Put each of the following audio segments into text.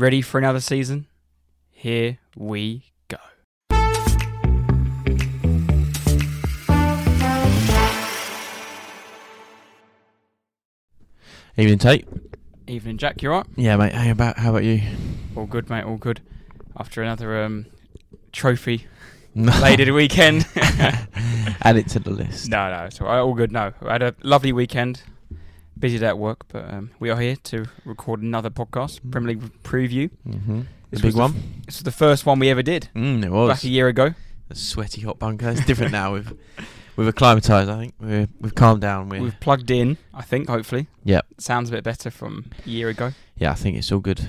Ready for another season? Here we go. Evening, Tate. Evening, Jack. You alright? Yeah, mate. How about how about you? All good, mate. All good. After another um, trophy laden weekend. Add it to the list. no, no, it's all, right. all good. No, I had a lovely weekend. Busy day at work, but um, we are here to record another podcast, Mm. Premier League preview. Mm-hmm. This big one. This was the first one we ever did Mm, it was. back a year ago. A sweaty hot bunker. It's different now. We've we've acclimatised. I think we're, we've calmed down. We're, We've plugged in, I think, hopefully. Yep. Sounds a bit better from a year ago. yeah, I think it's all good.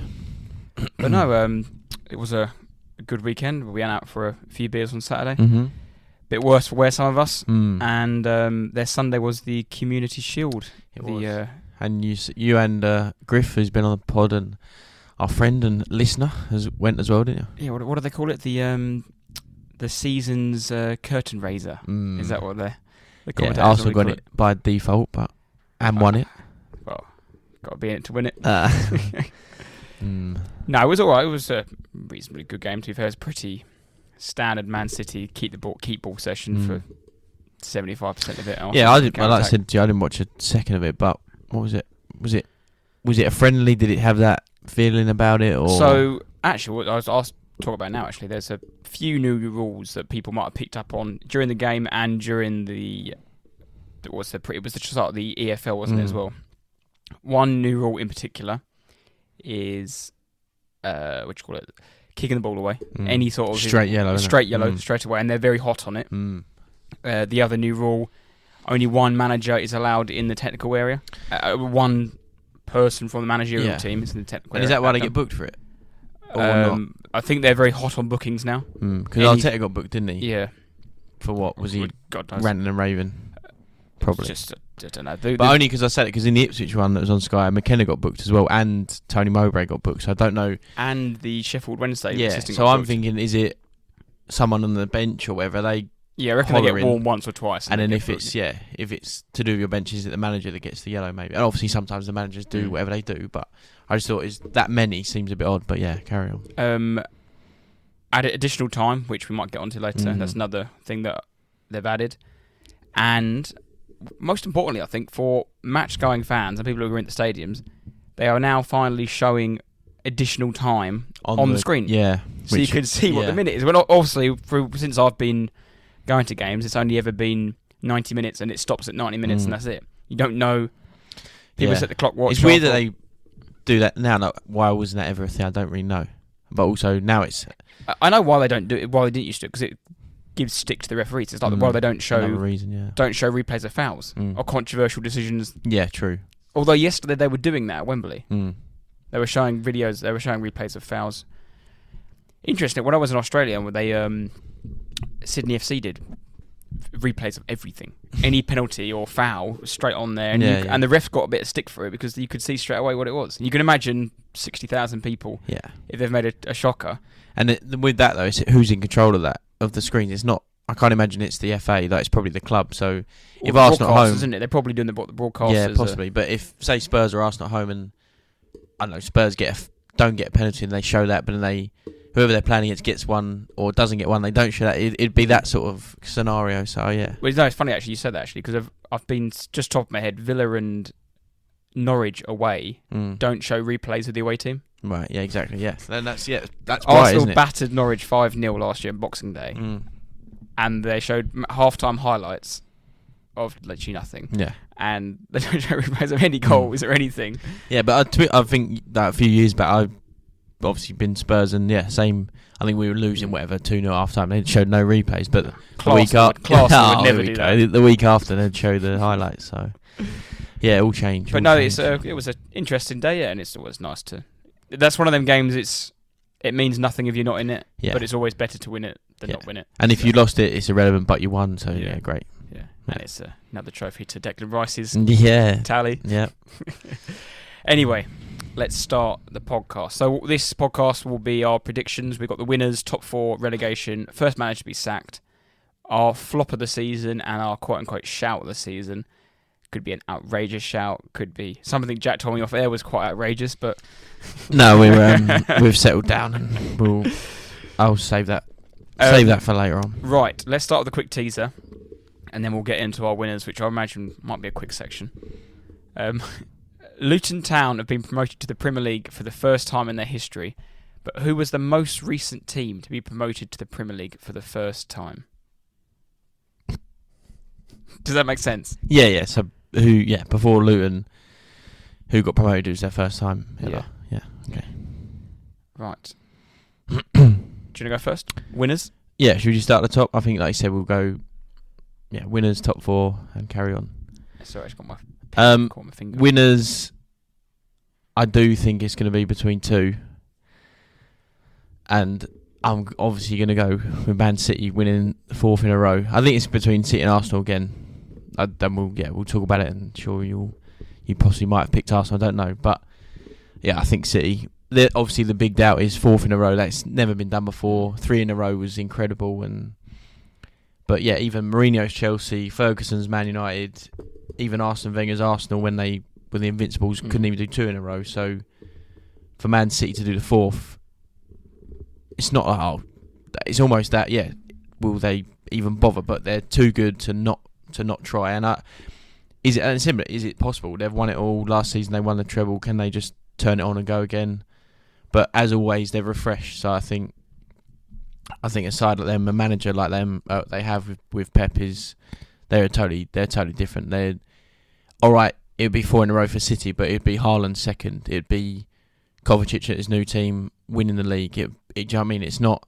But no, um, it was a, a good weekend. We went out for a few beers on Saturday. Mm-hmm. Bit worse for where some of us. Mm. And um, their Sunday was the Community Shield. It the was. Uh, And you, you and uh, Griff, who's been on the pod, and our friend and listener, has went as well, didn't you? yeah, what, what do they call it? The um, the season's uh, curtain raiser. Mm. Is that what they're? The Yeah, Arsenal normally got call it by default, but and won it. Well, got to be in it to win it. Uh, mm. No, it was all right. It was a reasonably good game. To be fair, it's pretty standard. Man City keep the ball, keep ball session Mm. for seventy five percent of it. Yeah, I did. Like I said to you, I didn't watch a second of it. But what was it? Was it? Was it a friendly? Did it have that feeling about it? Or So actually, what I was asked to talk about now. Actually, there's a few new rules that people might have picked up on during the game and during the what's the pre- it was the start of the EFL, wasn't it as Mm. well? One new rule in particular is uh, what do you call it? Kicking the ball away. Mm. Any sort of straight yellow, straight yellow Mm. straight away, and they're very hot on it. Mm. Uh, the other new rule: only one manager is allowed in the technical area. Uh, one person from the managerial Yeah. team is in the technical And area. is that why they Uh, get booked for it? Um, I think they're very hot on bookings now. Because any- Arteta got booked, didn't he? Yeah, For what was he God knows. ranting and raving? Probably. Just, I don't know. The- But the- only because I said it because in the Ipswich one that was on Sky, McKenna got booked as well, and Tony Mowbray got booked. So I don't know. and the Sheffield Wednesday. yeah. So I'm booked. thinking, is it someone on the bench or whatever? They Yeah, I reckon they get warned once or twice. and they then if booked. it's yeah, if it's to do with your bench, is it the manager that gets the yellow maybe? And obviously sometimes the managers do Mm. whatever they do, but I just thought is that many seems a bit odd. But yeah, carry on. um, added additional time, which we might get onto later. Mhm. That's another thing that they've added, and most importantly, I think for match-going fans and people who are in the stadiums, they are now finally showing additional time on the screen. Yeah, so you can see what the minute is. Well, obviously, through, since I've been going to games, it's only ever been 90 minutes, and it stops at 90 minutes, Mm. and that's it. You don't know. People Yeah. set the clock watch. it's weird that they do that now. Like, why wasn't that ever a thing? I don't really know. But also now it's I- I know why they don't do it. Why they didn't used to, because it gives stick to the referees. It's like Mm. why they don't show reason. Yeah. don't show replays of fouls Mm. or controversial decisions. Yeah. True. Although yesterday they were doing that at Wembley. Mm. They were showing videos. They were showing replays of fouls. Interesting. When I was in Australia, they um, Sydney FC did replays of everything, any penalty or foul straight on there, and, you- Yeah, yeah. and the ref got a bit of stick for it because you could see straight away what it was. You can imagine sixty thousand people Yeah. if they've made a, a shocker. And it, with that though, who's in control of that of the screen? It's not. I can't imagine it's the FA. Like it's probably the club. So if Or the Arsenal home, isn't it? They're probably doing the, the broadcasters. yeah, possibly. But if say Spurs or Arsenal at home and I don't know Spurs get a don't get a penalty and they show that, but then they whoever they're playing against gets one or doesn't get one, they don't show that. It, it'd be that sort of scenario. So yeah, Well, no, it's funny actually you said that actually because I've I've been just top of my head Villa and Norwich away mm. don't show replays of the away team. Right, yeah, exactly, yeah. Then that's yeah, that's right, Arsenal battered Norwich five 0 last year on Boxing Day, Mm. and they showed half-time highlights of literally nothing, Yeah, and they don't show replays of any goals or anything. yeah, but I, to me, I think that a few years back, I've obviously been Spurs and yeah, same. I think we were losing whatever two 0 half time. They showed no replays, but the week Class after, Class would never do go. that. The week after, they'd show the highlights. So yeah, it all changed. But all no, it's a, it was an interesting day, yeah, and it's always nice to. That's one of them games. It's it means nothing if you're not in it, yeah. but it's always better to win it than Yeah. not win it. and if So, you lost it, it's irrelevant. But you won, so yeah, Yeah. great. yeah, Yeah. and it's uh, another trophy to Declan Rice's Yeah, tally. yeah. Anyway, let's start the podcast. So this podcast will be our predictions. We've got the winners, top four, relegation, first manager to be sacked, our flop of the season, and our quote unquote shout of the season. Could be an outrageous shout. Could be something Jack told me off air was quite outrageous, but No, we're um, we've settled down and we'll. I'll save that. Save Um, that for later on. Right, let's start with a quick teaser, and then we'll get into our winners, which I imagine might be a quick section. Um, Luton Town have been promoted to the Premier League for the first time in their history, but who was the most recent team to be promoted to the Premier League for the first time? Does that make sense? Yeah, yeah. So who? Yeah, before Luton, who got promoted? It was their first time. Ever. Yeah. Yeah. Okay. Right. Do you want to go first? Winners? Yeah. Should we just start at the top? I think, like you said, we'll go. Yeah, winners, top four, and carry on. Sorry, I just got my, Um, caught my finger. winners. I do think it's going to be between two, and I'm obviously going to go with Man City winning fourth in a row. I think it's between City and Arsenal again. I, then we'll yeah we'll talk about it, and sure you'll you possibly might have picked Arsenal. I don't know, but yeah, I think City. The, obviously, the big doubt is fourth in a row. That's never been done before. Three in a row was incredible, and but yeah, even Mourinho's Chelsea, Ferguson's Man United, even Arsene Wenger's Arsenal when they were the Invincibles Mm. couldn't even do two in a row. So for Man City to do the fourth, it's not oh, it's almost that. Yeah, will they even bother? But they're too good to not to not try. And I, is it and similar? Is it possible? They've won it all last season. They won the treble. Can they just turn it on and go again? But as always, they're refreshed. So I think, I think a side like them, a manager like them, uh, they have with, with Pep is they're totally they're totally different. They're all right. It'd be four in a row for City, but it'd be Haaland second. It'd be Kovacic at his new team winning the league. It, it, you know I mean? It's not.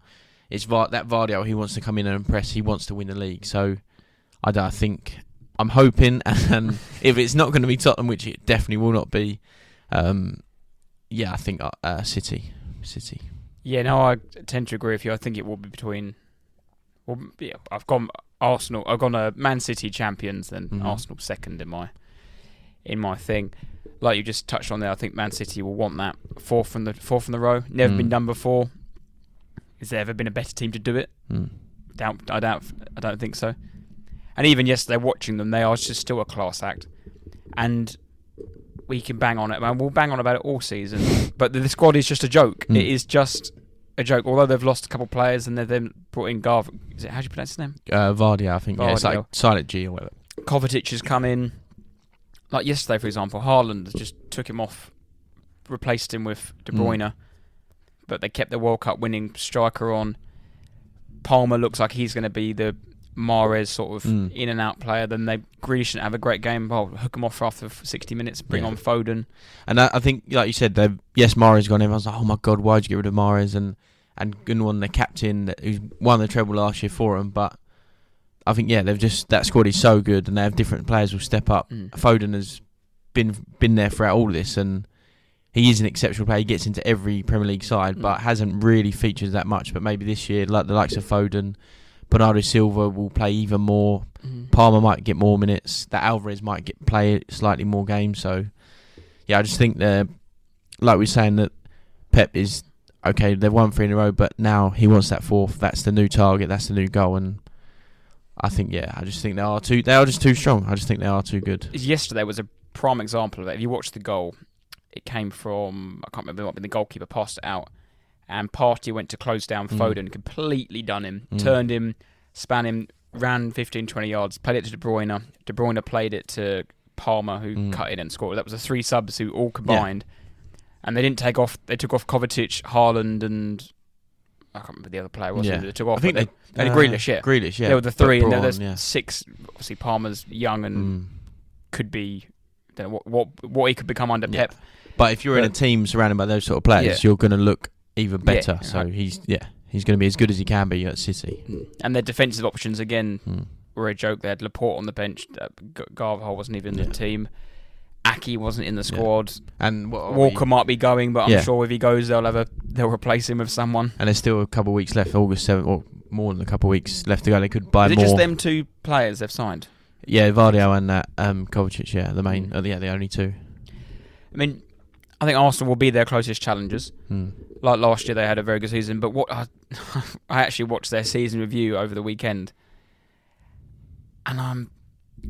It's that Vardio. He wants to come in and impress. He wants to win the league. So I, I think I'm hoping, and if it's not going to be Tottenham, which it definitely will not be, um, yeah, I think uh, uh, City, City. Yeah, no, I tend to agree with you. I think it will be between. Well, yeah, I've gone Arsenal. I've gone uh, Man City champions, then Mhm. Arsenal second in my in my thing. Like you just touched on there, I think Man City will want that fourth from the fourth from the row. Never been Mm. done before. Has there ever been a better team to do it? Mm. Doubt, I doubt, I don't think so. And even yesterday, watching them, they are just still a class act, and we can bang on it, man. We'll bang on about it all season, but the, the squad is just a joke. Mm. It is just a joke. Although they've lost a couple of players, and they've then brought in Garv. Is it how do you pronounce his name? Uh, Vardia, I think. Yeah, it's like silent G or whatever. Kovacic has come in. Like yesterday, for example, Haaland just took him off, replaced him with De Mm. Bruyne, but they kept the World Cup winning striker on. Palmer looks like he's going to be the Mahrez sort of Mm. in and out player. Then they Grealish didn't have a great game. Well, hook him off after 60 minutes, bring Yeah. on Foden. And I, I think, like you said, yes, Mahrez gone. Everyone's like, "Oh my god, why'd you get rid of Mahrez?" And and Gündoğan, the captain, that- who's won the treble last year for them. But I think, yeah, they've just that squad is so good, and they have different players who step up. Mm. Foden has been been there throughout all this, and he is an exceptional player. He gets into every Premier League side, Mm. but hasn't really featured that much. But maybe this year, like the likes of Foden, Bernardo Silva will play even more. Mm-hmm. Palmer might get more minutes. That Alvarez might get play slightly more games. So, yeah, I just think they're like we're saying that Pep is okay. They've won three in a row, but now he wants that fourth. That's the new target. That's the new goal. And I think, yeah, I just think they are too. They are just too strong. I just think they are too good. Yesterday was a prime example of it. If you watch the goal, it came from I can't remember what, but the goalkeeper passed it out, and Partey went to close down Mm. Foden, completely done him, Mm. turned him, span him, ran 15, 20 yards, played it to De Bruyne. De Bruyne played it to Palmer, who Mm. cut it and scored. That was the three subs who all combined, and they didn't take off. They took off Kovacic, Haaland, and I can't remember the other player. Was Yeah. it? They took off. I think but they, they, and Grealish, yeah. Grealish, yeah. There were the but three, and then there's yeah. six. Obviously, Palmer's young and Mm. could be don't know, what what what he could become under Yeah. Pep. But if you're in a team surrounded by those sort of players, Yeah. you're going to look even Yeah, better. so he's yeah, he's going to be as good as he can be at City. And their defensive options again Mm. were a joke. They had Laporte on the bench. Uh, G- Garvahol wasn't even in Yeah. the team. Aké wasn't in the Yeah. squad. And what are we- Walker might be going, but I'm Yeah. sure if he goes, they'll have a they'll replace him with someone. And there's still a couple of weeks left. August seventh, or more than a couple of weeks left to go. They could buy Is more. just them two players they've signed? Yeah, Vardio and that um, Kovacic. Yeah, the main. Mm. Uh, yeah, the only two. I mean, I think Arsenal will be their closest challengers. Mm. Like last year, they had a very good season. But what I, I actually watched their season review over the weekend, and I'm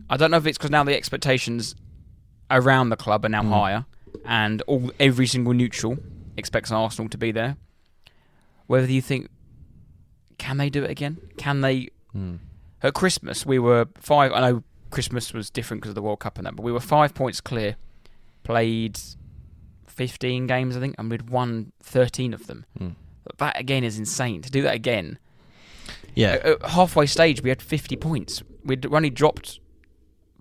I don't know if it's because now the expectations around the club are now Mm. higher, and all every single neutral expects Arsenal to be there. Whether you think, can they do it again? Can they? Mm. At Christmas, we were five. I know Christmas was different because of the World Cup and that, but we were five points clear. Played fifteen games, I think, and we'd won thirteen of them. Mm. That again is insane. To do that again, Yeah, at, halfway stage, we had 50 points. We'd only dropped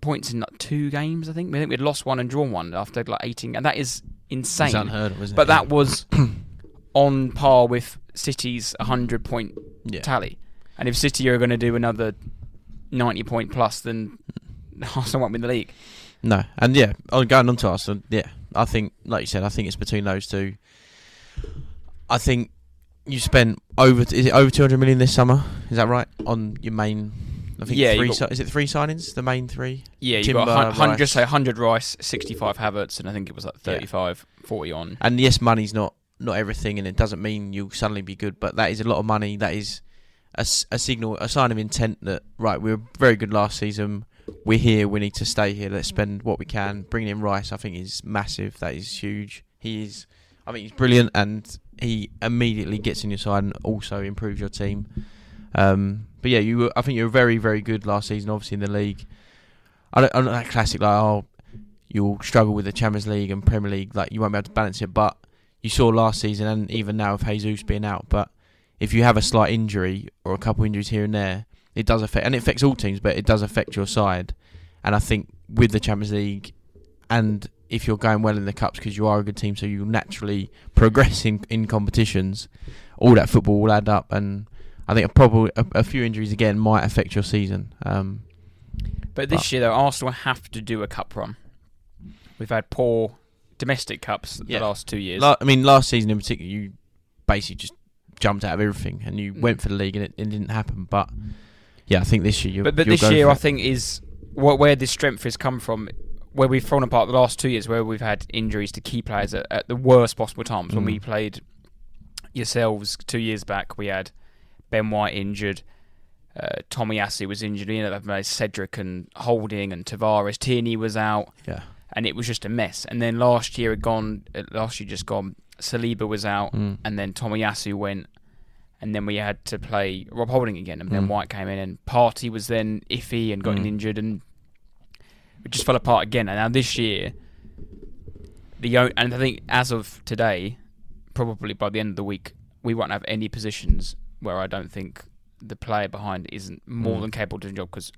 points in like two games, I think. I think we'd lost one and drawn one after like 18, and that is insane. it's unheard of, isn't but it? that was on par with City's 100 point yeah. tally. And if City are going to do another 90 point plus, then Arsenal won't win the league. No, and yeah, on going on to Arsenal, yeah, I think, like you said, I think it's between those two. I think you spent over. Is it over two hundred million this summer? Is that right? On your main, I think Yeah, three. got- si- is it three signings? The main three. Yeah, you Timber, got 100, Rice. just say 100 Rice, 65 Havertz, and I think it was like 35, 40 on. And yes, money's not not everything, and it doesn't mean you'll suddenly be good. But that is a lot of money. That is a signal, a sign of intent that right, we were very good last season. We're here. We need to stay here. Let's spend what we can. Bringing in Rice, I think, is massive. That is huge. He is. I think he's brilliant, and he immediately gets in your side and also improves your team. Um, but yeah, you. Were, I think you were very, very good last season. Obviously in the league. I don't, I'm not that classic like oh, you'll struggle with the Champions League and Premier League. Like you won't be able to balance it. But you saw last season and even now with Jesus being out. But if you have a slight injury or a couple injuries here and there, it does affect, and it affects all teams, but it does affect your side. And I think with the Champions League, and if you're going well in the cups because you are a good team, so you naturally progress in, in competitions, all that football will add up. And I think a probably a, a few injuries again might affect your season. Um, But this But- year, though, Arsenal have to do a cup run. We've had poor domestic cups Yeah. the last two years. la- I mean, last season in particular, you basically just jumped out of everything and you Mm. went for the league, and it, it didn't happen. But yeah, I think this year you. but but this year, I think is what where this strength has come from. Where we've fallen apart the last two years, where we've had injuries to key players at, at the worst possible times. When Mm. we played yourselves two years back, we had Ben White injured. Uh, Tomiyasu was injured. You know, Cedric and Holding and Tavares. Tierney was out. yeah. and it was just a mess. And then last year had gone. uh, Last year just gone. Saliba was out, Mm. and then Tommy Tomiyasu went, and then we had to play Rob Holding again, and then Mm. White came in, and Partey was then iffy and got Mm. injured, and it just fell apart again. And now this year, the and I think as of today, probably by the end of the week, we won't have any positions where I don't think the player behind isn't more Mm. than capable of doing the job because.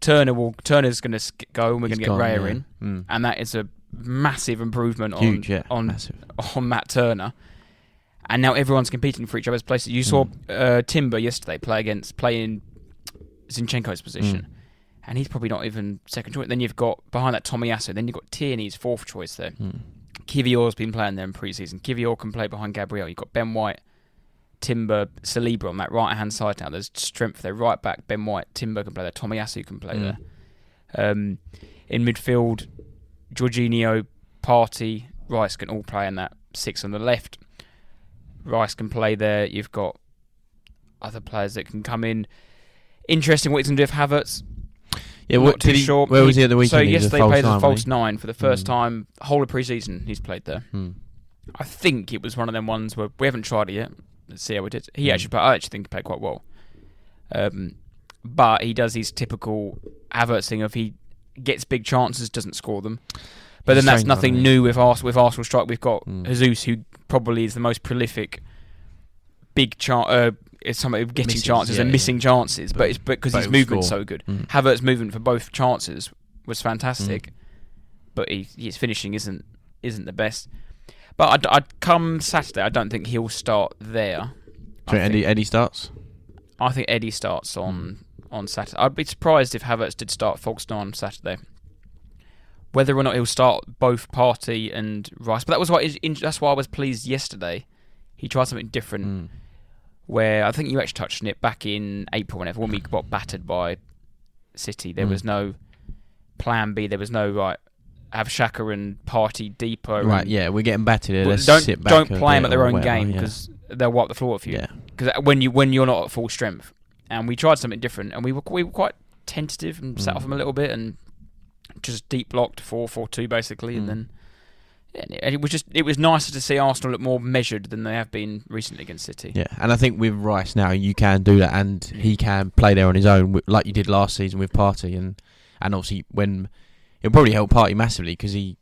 Turner will Turner's going to go and we're going to get Raya yeah. in Mm. and that is a massive improvement on yeah, on massive. on Matt Turner. And now everyone's competing for each other's places. You saw Mm. uh, Timber yesterday play against playing Zinchenko's position, Mm. and he's probably not even second choice. Then you've got behind that Tomiyasu. Then you've got Tierney's fourth choice there. Mm. Kiwior's been playing there in preseason. Kiwior can play behind Gabriel. You've got Ben White, Timber, Saliba on that right hand side now. There's strength there. Right back, Ben White, Timber can play there. Tomiyasu can play Mm. there. Um, in midfield, Jorginho, Partey, Rice can all play in that six on the left. Rice can play there. You've got other players that can come in. Interesting what he's going to do with Havertz. Yeah, Not what too he, sure. Where was he at the weekend? So He yesterday played as a false nine for the first Mm. time whole of pre-season. He's played there. Mm. I think it was one of them ones where we haven't tried it yet. Let's see how it did. He Mm. actually, played, I actually think he played quite well. Um, but he does his typical Havertz thing of he gets big chances, doesn't score them. But He's then that's nothing new with Arsenal. With Arsenal strike, we've got Mm. Jesus, who probably is the most prolific big chance. Uh, is somebody getting Misses, chances yeah, and yeah. missing chances, but, But- it's because his movement's score. so good. Mm. Havertz's movement for both chances was fantastic, Mm. but he, his finishing isn't isn't the best. But I'd, I'd come Saturday. I don't think he'll start there. So Eddie, think, Eddie starts. I think Eddie starts on on Saturday. I'd be surprised if Havertz did start Folkestone on Saturday. Whether or not he'll start both Partey and Rice, but that was why that's why I was pleased yesterday. He tried something different Mm. where I think you actually touched on it back in April, whenever when we got battered by City, there Mm. was no plan B. There was no right have Xhaka and Partey deeper. Right, yeah, we're getting battered Let's don't sit back don't play them at their own game yeah. because they'll wipe the floor with you. yeah, Because when you when you're not at full strength, and we tried something different, and we were we were quite tentative and sat Mm. off them a little bit and just deep blocked four four two basically, and Mm. then. And it was just it was nicer to see Arsenal look more measured than they have been recently against City. Yeah, and I think with Rice now you can do that, and he can play there on his own, like you did last season with Partey, and and obviously when it'll probably help Partey massively because he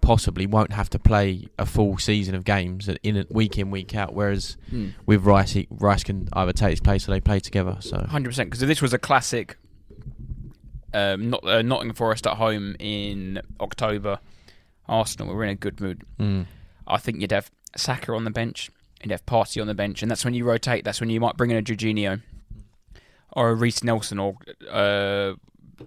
possibly won't have to play a full season of games in a, week in week out, whereas Mm. with Rice, he, Rice can either take his place or they play together. So Hundred percent. Because if this was a classic, um, not uh, Nottingham Forest at home in October, Arsenal were in a good mood. mm, I think you'd have Saka on the bench, you'd have Partey on the bench, and that's when you rotate. That's when you might bring in a Jorginho or a Reiss Nelson or uh,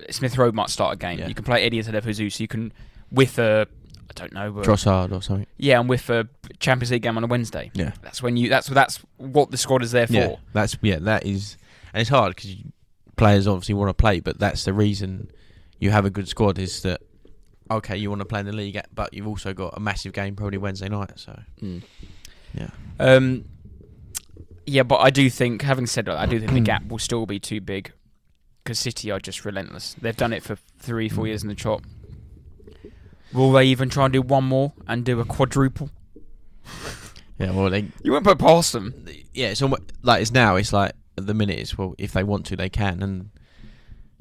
Smith Rowe might start a game. Yeah. You can play Eddie instead of Jesus. So you can with a I don't know. uh, Trossard or something. yeah, and with a Champions League game on a Wednesday. Yeah, That's when you. That's that's what the squad is there for. yeah, that's yeah, that is, and it's hard because players obviously want to play, but that's the reason you have a good squad is that okay, you want to play in the league, but you've also got a massive game probably Wednesday night. So Mm. yeah, Um, yeah, but I do think, having said that, I do think the gap will still be too big because City are just relentless. They've done it for three, four years in the chop. Will they even try and do one more and do a quadruple? yeah. Well, they You won't put past them. yeah, it's almost like it's now. It's like at the minute, it's well, if they want to, they can, and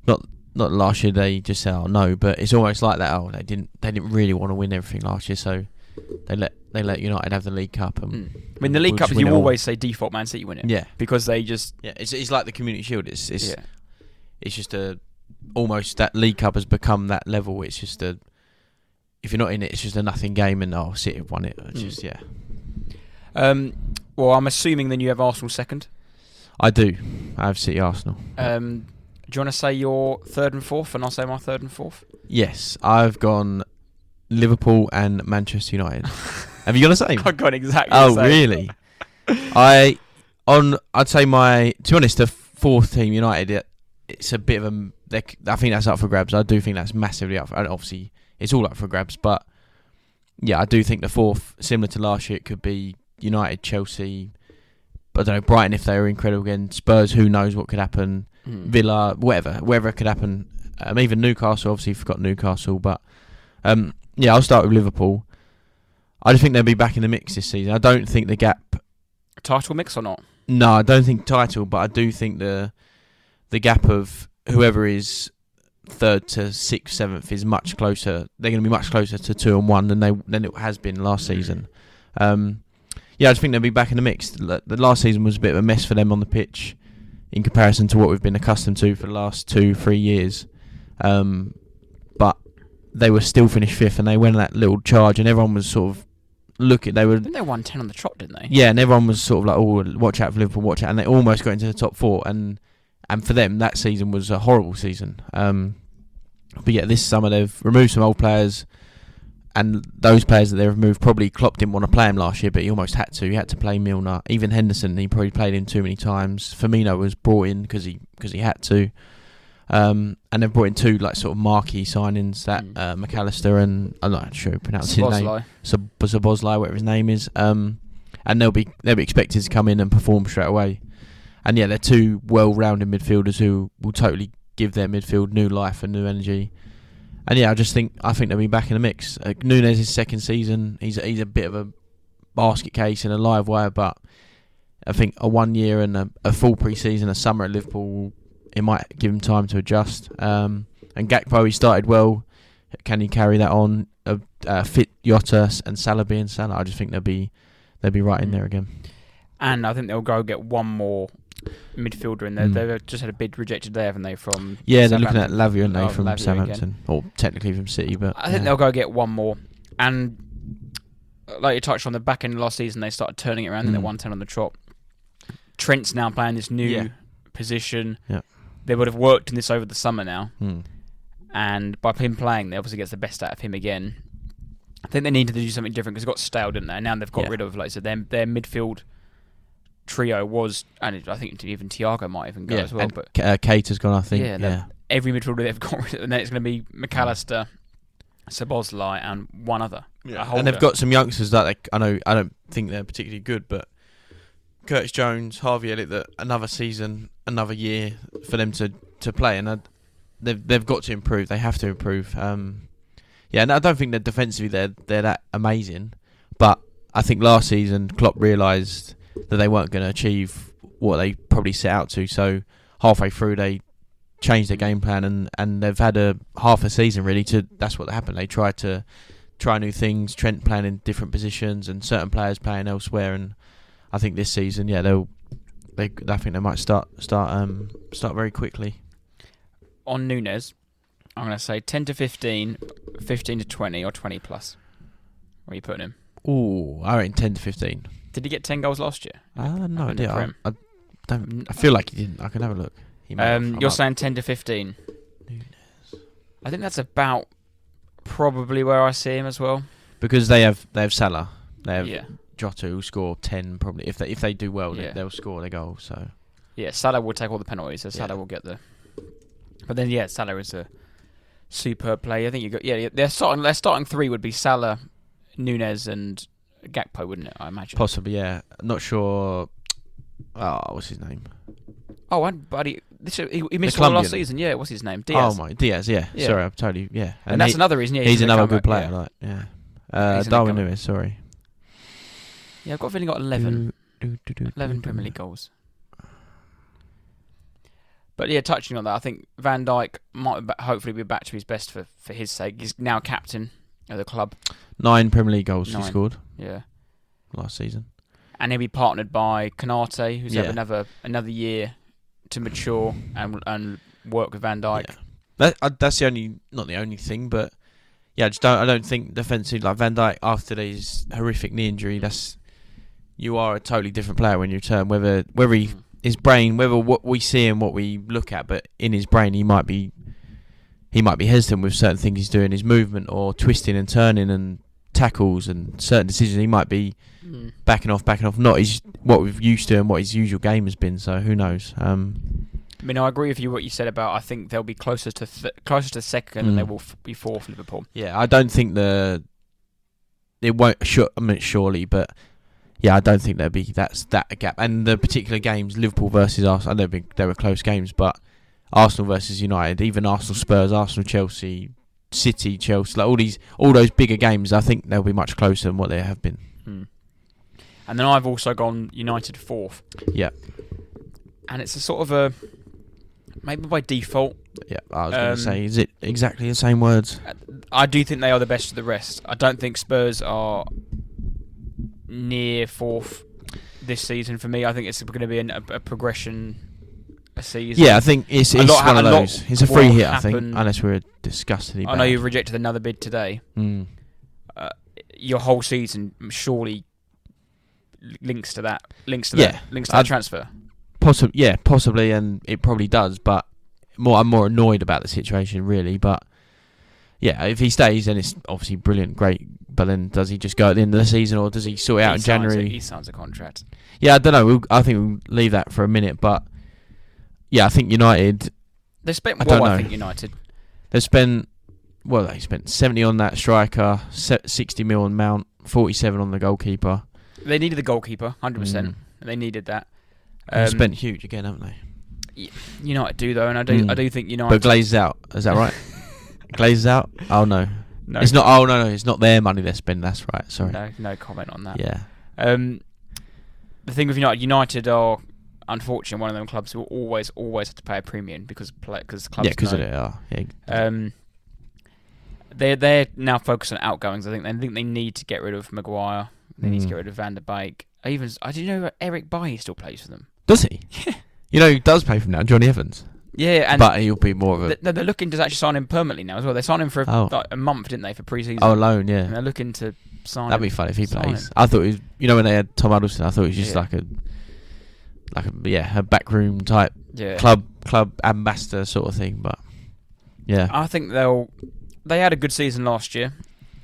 not not last year they just said oh no, but it's almost like that. Oh, they didn't they didn't really want to win everything last year, so they let they let United have the League Cup. And Mm. I mean, the League we'll Cup, you always say default Man City win it yeah, because they just yeah. It's it's like the Community Shield. It's it's yeah. it's just a almost that League Cup has become that level. It's just a if you're not in it, it's just a nothing game, and oh, City have won it. It's Mm. just yeah, Um, well, I'm assuming then you have Arsenal second. I do. I have City Arsenal. Um, do you want to say your third and fourth, and I'll say my third and fourth? Yes, I've gone Liverpool and Manchester United. have you got the same? I got exactly. Oh, the same. really? I on I'd say my to be honest, the fourth team United. It, it's a bit of a. I think that's up for grabs. I do think that's massively up. For, and obviously, it's all up for grabs. But yeah, I do think the fourth, similar to last year, it could be United, Chelsea. I don't know Brighton if they were incredible again. Spurs, who knows what could happen? Mm. Villa, whatever, wherever could happen. Um, even Newcastle, obviously forgot Newcastle, but um, yeah, I'll start with Liverpool. I just think they'll be back in the mix this season. I don't think the gap Title mix or not? no, I don't think title, but I do think the the gap of whoever is third to sixth, seventh is much closer. They're going to be much closer to two and one than they than it has been last season. Um, yeah, I just think they'll be back in the mix. The last season was a bit of a mess for them on the pitch in comparison to what we've been accustomed to for the last two, three years. Um, but they were still finished fifth, and they went on that little charge, and everyone was sort of looking. They were think they won ten on the trot, didn't they? yeah, and everyone was sort of like, "Oh, watch out for Liverpool, watch out," and they almost got into the top four. And and for them, that season was a horrible season. Um, but yeah, this summer they've removed some old players, and those players that they've removed probably Klopp didn't want to play him last year, but he almost had to. He had to play Milner, even Henderson. He probably played him too many times. Firmino was brought in because he because he had to. Um, and they've brought in two like sort of marquee signings that Mm. uh, McAllister and I'm not sure how to pronounce his name. Szoboszlai. Sab- whatever his name is, um, and they'll be they'll be expected to come in and perform straight away. And yeah, they're two well-rounded midfielders who will totally give their midfield new life and new energy. And yeah, I just think I think they'll be back in the mix. Uh, Núñez' second season, he's a, he's a bit of a basket case in a live wire, but I think a one year and a, a full pre-season, a summer at Liverpool, it might give him time to adjust. Um, and Gakpo, he started well. Can he carry that on? Uh, uh, fit Jota and Salah being Salah, I just think they'll be they'll be right in Mm. there again. And I think they'll go get one more midfielder in there. Mm. They've just had a bid rejected there, haven't they? From Yeah, they're looking at? Lavia, aren't they, Oh, from Lavia Southampton, or technically from City, but I think they'll go get one more. And uh, like you touched on, the back end of last season, they started turning it around and they Mm. won 10 on the trot. Trent's now playing this new Yeah. position. Yeah. They would have worked in this over the summer now. Hmm. And by him playing, they obviously gets the best out of him again. I think they needed to do something different because it got stale, didn't they? And now they've got Yeah. rid of, like I said, their, their midfield trio was, and I think even Thiago might even go yeah, as well. and But uh, Kate has gone, I think. Yeah, Yeah, every midfielder they've got rid of, and then it's going to be McAllister, Szoboszlai, and one other. a and they've got some youngsters that they, I know. I don't think they're particularly good, but Curtis Jones, Harvey Elliott, that another season, another year for them to to play, and I, they've they've got to improve. They have to improve. Um, yeah, and I don't think that defensively they're they're that amazing, but I think last season Klopp realised that they weren't going to achieve what they probably set out to. So halfway through they changed their game plan, and, and they've had a half a season really to. That's what happened. They tried to try new things. Trent playing in different positions, and certain players playing elsewhere. And I think this season, yeah, they'll. They, I think they might start start um start very quickly. On Núñez, I'm going to say 10 to 15, 15 to 20, or 20 plus. Where are you putting him? Ooh, I reckon ten to fifteen. Did he get 10 goals last year? Uh, no idea. I. I don't. I feel like he didn't. I can have a look. He have. Um, I'm you're up. saying 10 to 15. Núñez. I think that's about probably where I see him as well. because they have they have Salah, they have Yeah. Jota who score ten probably if they if they do well Yeah. they, they'll score their goal. So Yeah, Salah will take all the penalties, so Salah Yeah. will get the. But then, yeah, Salah is a superb player. I think you got yeah. Their starting their starting three would be Salah, Nunes, and Gakpo, wouldn't it? I imagine. possibly yeah. Not sure. Oh, what's his name? oh, and buddy, this he, he missed all last season. Yeah, what's his name? Diaz. Oh my Diaz. Yeah. Yeah. Sorry, I'm totally yeah. and, that's he- another reason. Yeah, he's gonna another good player. Yeah. Like yeah. Uh, Darwin Lewis. Sorry. yeah, I've got feeling got 11, Do, do, do, do, 11 do. Premier League goals. But yeah, touching on that, I think Van Dijk might hopefully be back to his best for, for his sake. He's now captain of the club. Nine Premier League goals Nine. he scored Yeah. last season. and he'll be partnered by Konaté, who's Yeah. had another another year to mature and and work with Van Dijk. Yeah. That, uh, that's the only, not the only thing, but yeah, I just don't. I don't think defensive like Van Dijk after his horrific knee injury. That's you are a totally different player when you return. Whether whether he, Mm. his brain, whether what we see and what we look at, but in his brain he might be he might be hesitant with certain things he's doing, his movement or twisting and turning and tackles and certain decisions. He might be Mm. backing off, backing off. Not his what we've used to and what his usual game has been. So who knows? Um, I mean, I agree with you what you said about. I think they'll be closer to th- closer to second than Mm. they will f- be fourth. Liverpool. Yeah, I don't think the it won't. Sure, I mean, surely, but yeah, I don't think there'll be that's that a gap. And the particular games, Liverpool versus Arsenal, I know they were close games, but Arsenal versus United, even Arsenal, Spurs, Arsenal, Chelsea, City, Chelsea, like all these, all those bigger games, I think they'll be much closer than what they have been. Mm. And then I've also gone United fourth. Yeah. And it's a sort of a maybe by default. Yeah, I was going Um, to say, is it exactly the same words? I do think they are the best of the rest. I don't think Spurs are near fourth this season for me. I think it's going to be an, a, a progression a season. Yeah, I think it's, it's lot one of those. It's a free hit, I think, unless we're disgustingly I know you've rejected another bid today. Mm. Uh, your whole season surely links to that. Links to Yeah, that. Links to that I'd- transfer. Possibly, yeah, possibly, and it probably does. But more, I'm more annoyed about the situation, really. But yeah, if he stays, then it's obviously brilliant, great. But then, does he just go at the end of the season, or does he sort it out he in signs a- January? he signs a contract. yeah, I don't know. We'll, I think we'll leave that for a minute. But yeah, I think United They spent I well. I think United. they spent well, they spent 70 on that striker, 60 mil on Mount, 47 on the goalkeeper. They needed the goalkeeper, hundred percent. Mm. They needed that. They've Um, spent huge again, haven't they? United do though, and I do. Mm. I do think United. But glazed out, is that right? glazed out? Oh no. no, It's not. Oh no, no, it's not their money they're spending. That's right. Sorry. No, no comment on that. Yeah. Um, the thing with United, United are unfortunately one of them clubs who will always, always have to pay a premium because because clubs. yeah, because they are. Yeah. Um, they're they're now focused on outgoings. I think they think they need to get rid of Maguire. They need to Mm. get rid of Van der Beek. I even I do know Eric Bailly still plays for them. Does he? you know, who does pay from now, Johnny Evans. Yeah, and but he'll be more of a th- they're looking to actually sign him permanently now as well. They signed him for Oh. like a month, didn't they, for pre-season? oh loan. and Yeah, they're looking to sign. that'd be him. fun if he plays. him. I thought it was. You know, when they had Tom Huddlestone, I thought he was just Yeah. like a, like a yeah, a backroom type Yeah. club club ambassador sort of thing. But yeah, I think they'll. They had a good season last year,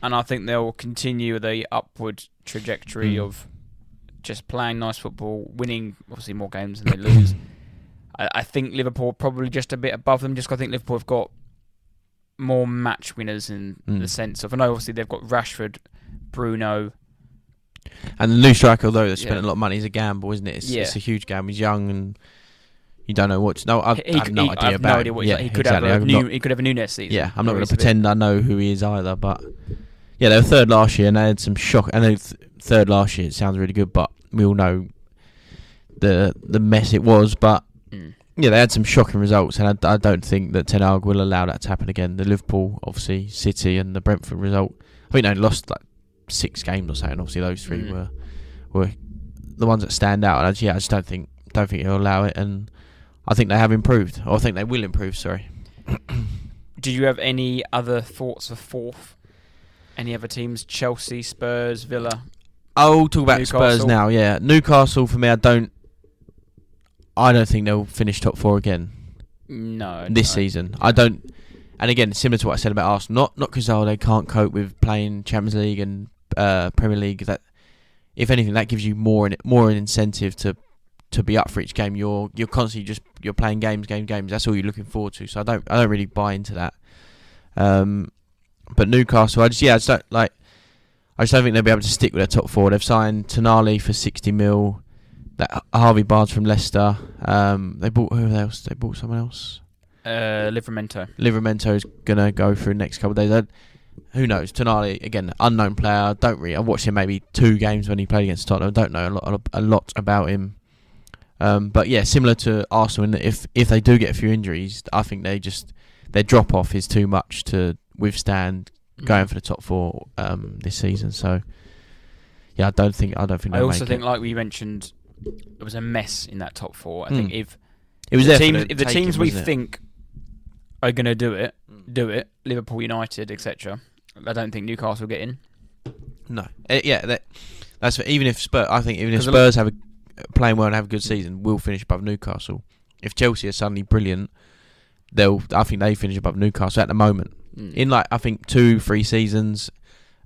and I think they'll continue the upward trajectory Mm. of just playing nice football, winning obviously more games than they lose. I, I think Liverpool probably just a bit above them, just 'cause I think Liverpool have got more match winners in Mm. the sense of. I know obviously they've got Rashford, Bruno. And the new striker, although they spent Yeah. a lot of money, is a gamble, isn't it? It's, Yeah. it's a huge gamble. He's young and you don't know what. To, no, I've, He- I have no he- idea I have about. no idea what he's yeah, like. He could exactly. have a I'm new. not- he could have a Núñez season. yeah, I'm not going to he's a bit- pretend I know who he is either. But yeah, they were third last year, and they had some shock. And they th- third last year, it sounds really good, but we all know the the mess it was. But Mm. yeah, they had some shocking results, and I, I don't think that Ten Hag will allow that to happen again. The Liverpool, obviously, City, and the Brentford result. I think they lost like six games or something. Obviously, those three Mm. were were the ones that stand out. And I, just- yeah, I just don't think don't think he'll allow it, and I think they have improved, or I think they will improve. Sorry. Did you have any other thoughts for fourth? Any other teams? Chelsea, Spurs, Villa. I'll talk about Spurs now. Yeah, Newcastle for me, I don't. I don't think they'll finish top four again No. this no. season. I don't. And again, similar to what I said about Arsenal, not not because oh, they can't cope with playing Champions League and uh, Premier League. That if anything, that gives you more an, more an incentive to to be up for each game. You're you're constantly just you're playing games, games, games. That's all you're looking forward to. So I don't I don't really buy into that. Um, but Newcastle, I just yeah, I just don't like. I just don't think they'll be able to stick with their top four. They've signed Tonali for sixty mil. That Harvey Barnes from Leicester. Um, they bought who else? They bought someone else. Uh, Livramento. Livermento is gonna go through the next couple of days. Who knows? Tonali again, unknown player. Don't really. I watched him maybe two games when he played against Tottenham. Don't know a lot, a lot about him. Um, but yeah, similar to Arsenal, in that if if they do get a few injuries, I think they just their drop off is too much to withstand going for the top four um, this season. So yeah, I don't think I don't think I also think, it. like we mentioned, it was a mess in that top four. I think Hmm. if it was the teams, if the teams we it? think are going to do it, Mm. do it. Liverpool, United, etc. I don't think Newcastle will get in. No, Uh, yeah, that, that's even if Spurs. I think even if Spurs have a playing well and have a good season, will finish above Newcastle. If Chelsea are suddenly brilliant, they'll. I think they finish above Newcastle at the moment. Mm. In like I think two, three seasons,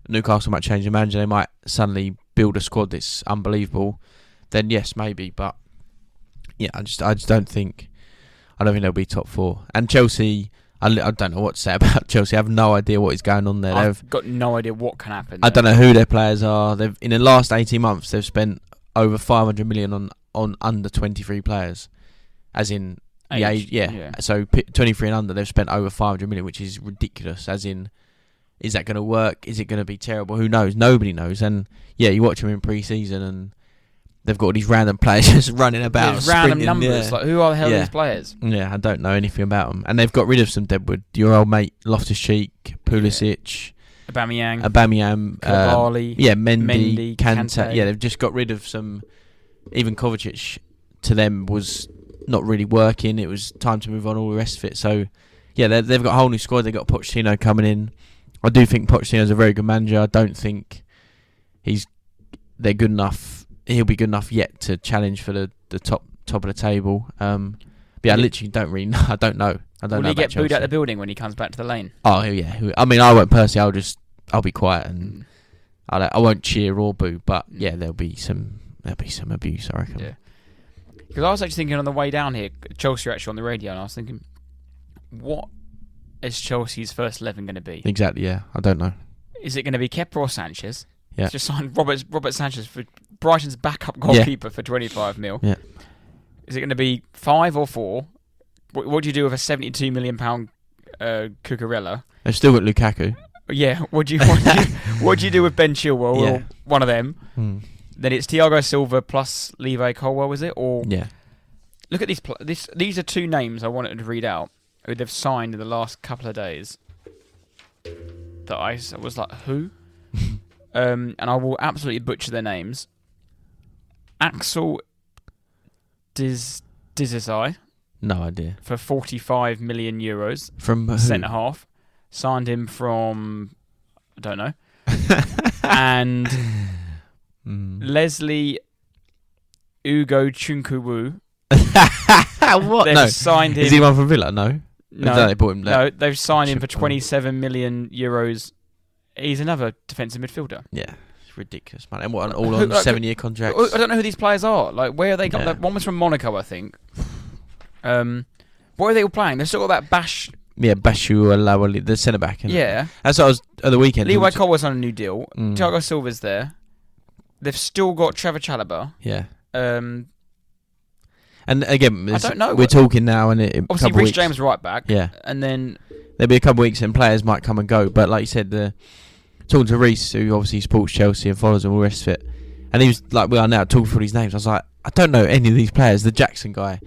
Newcastle might change the manager. They might suddenly build a squad that's unbelievable. Then yes, maybe, but yeah, I just I just don't think. I don't think they'll be top four. And Chelsea, I, I don't know what to say about Chelsea. I have no idea what is going on there. They've I've got no idea what can happen. I there. don't know who their players are. They've in the last eighteen months they've spent over five hundred million on on under twenty three players, as in the Age, age. Yeah. yeah. So twenty three and under they've spent over five hundred million, which is ridiculous. As in, is that going to work? Is it going to be terrible? Who knows? Nobody knows. And yeah, you watch them in pre-season and they've got all these random players just running about, There's random numbers. yeah. Like who are the hell are Yeah. these players? Yeah, I don't know anything about them, and they've got rid of some deadwood. Your old mate Loftus Cheek, Pulisic, Aubameyang, Aubameyang, um, yeah, Mendy, Mendy, Kante. Kante. Yeah, they've just got rid of some. Even Kovacic, to them, was not really working. It was time to move on. All the rest of it. So, yeah, they- they've got a whole new squad. They've got Pochettino coming in. I do think Pochettino's a very good manager. I don't think he's they're good enough. He'll be good enough yet to challenge for the, the top top of the table. Um, but yeah, I literally don't really know. I don't know. I don't Will know he get booed Chelsea. out the building when he comes back to the lane? Oh yeah. I mean, I won't personally. I'll just I'll be quiet and Mm. I I won't cheer or boo, but yeah, there'll be some there'll be some abuse. I reckon. Yeah. Because I was actually thinking on the way down here, Chelsea actually on the radio, and I was thinking, what is Chelsea's first eleven going to be? Exactly. Yeah. I don't know. Is it going to be Kepa or Sanchez? Yeah. Just signed Robert Robert Sanchez for Brighton's backup goalkeeper for twenty five mil. Yeah. Is it going to be five or four? What, what do you do with a seventy two million pound uh, Cucurella? They've still got Lukaku. Yeah. What do you what do you, what do you do with Ben Chilwell Yeah. or one of them? Hmm. Then it's Thiago Silva plus Levi Colwill, was it? Or Yeah. look at these. Pl- this these are two names I wanted to read out who they've signed in the last couple of days. That I was like, who? Um, and I will absolutely butcher their names. Axel Diz Dizisai No idea. for 45 million euros, From centre half. Signed him from I don't know. and Mm. Leslie Ugo Chunkuwu. what? They've No. signed him. Is he one from Villa? No. no, they bought him. no, they've signed him for 27 million euros. He's another defensive midfielder. Yeah. It's ridiculous, man. And what an all on seven year contract. I don't know who these players are. Like, where are they? Yeah. like, one was from Monaco, I think. Um, where are they all playing? They've still got that Bash. Yeah, Bashu Alawali, the centre back. Yeah, That's what I was at the weekend. he Levi was- on a new deal. Mm. Thiago Silva's there. They've still got Trevor Chalobah. Yeah. Um, And again, I don't know. We're talking now, and it, Obviously, Rich weeks, James right back, Yeah, and then there'll be a couple of weeks, and players might come and go. But like you said, the talking to Reese, who obviously supports Chelsea and follows them all the rest of it, and he was like, "We are now talking through these names." I was like, "I don't know any of these players." The Jackson guy,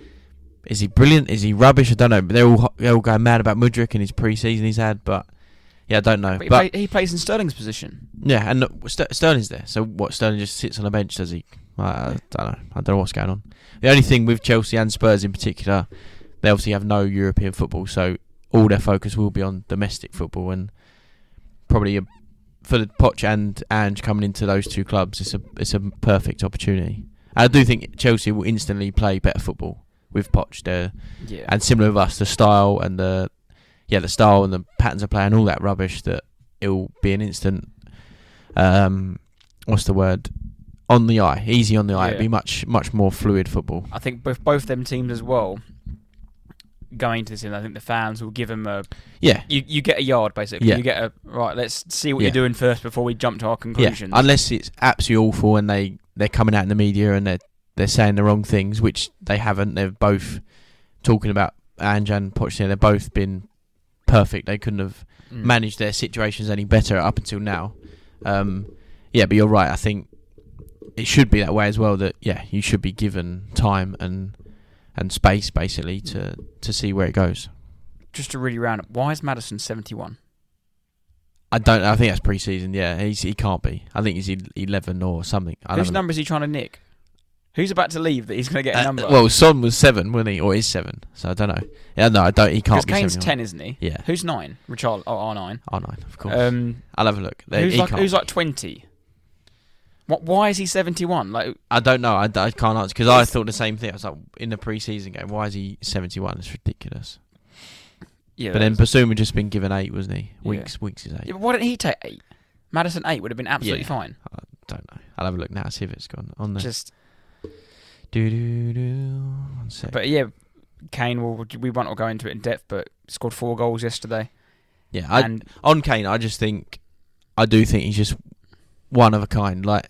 is he brilliant? Is he rubbish? I don't know. But they're all they're all going mad about Mudryk and his pre-season he's had, but yeah, I don't know. but he, But play, he plays in Sterling's position. yeah, and look, Ster- Sterling's there. So what? Sterling just sits on a bench, does he? I don't know. I don't know what's going on. The only thing with Chelsea and Spurs in particular, they obviously have no European football, so all their focus will be on domestic football, and probably a, for the Poch and Ange coming into those two clubs, it's a it's a perfect opportunity. And I do think Chelsea will instantly play better football with Poch there, Yeah, and similar with us, the style and the yeah the style and the patterns of play and all that rubbish that it will be an instant. Um, what's the word? On the eye, easy on the eye. Yeah. It'd be much much more fluid football. I think both both them teams as well. Going to this, and I think the fans will give them a. Yeah, You, you get a yard basically. Yeah. You get a right. Let's see what Yeah. you're doing first before we jump to our yeah. Unless it's absolutely awful and they they're coming out in the media and they're they're saying the wrong things, which they haven't. They're both talking about Ange and Pochettino. They've both been perfect. They couldn't have Mm. managed their situations any better up until now. Um, yeah, but you're right. I think it should be that way as well. That yeah, you should be given time and and space basically to to see where it goes. Just to really round up, why is Maddison 71? I don't. I think that's pre-season. Yeah, he's, he can't be. I think he's eleven or something. I Whose know. number is he trying to nick? Who's about to leave that he's going to get a Uh, number? well, Son was seven, wasn't he, or is seven? So I don't know. Yeah, no, I don't. He can't be. Kane's 71. 10, isn't he? Yeah. Who's nine? Richard, oh, R9. Oh nine, of course. Um, I'll have a look. They- who's like who's like 20? What? Why is he 71? Like, I don't know. I, I can't answer because I thought the same thing. I was like, in the pre-season game, why is he seventy-one? It's ridiculous. yeah. but then Bissouma just been given eight, wasn't he? Yeah. Weeks, weeks is eight. yeah, but why didn't he take eight? Maddison eight would have been absolutely Yeah. fine. I don't know. I'll have a look now. See if it's gone on there. Just, do do do. But yeah, Kane. Will we won't all go into it in depth, but scored four goals yesterday. yeah, I, and on Kane, I just think, I do think he's just one of a kind. Like,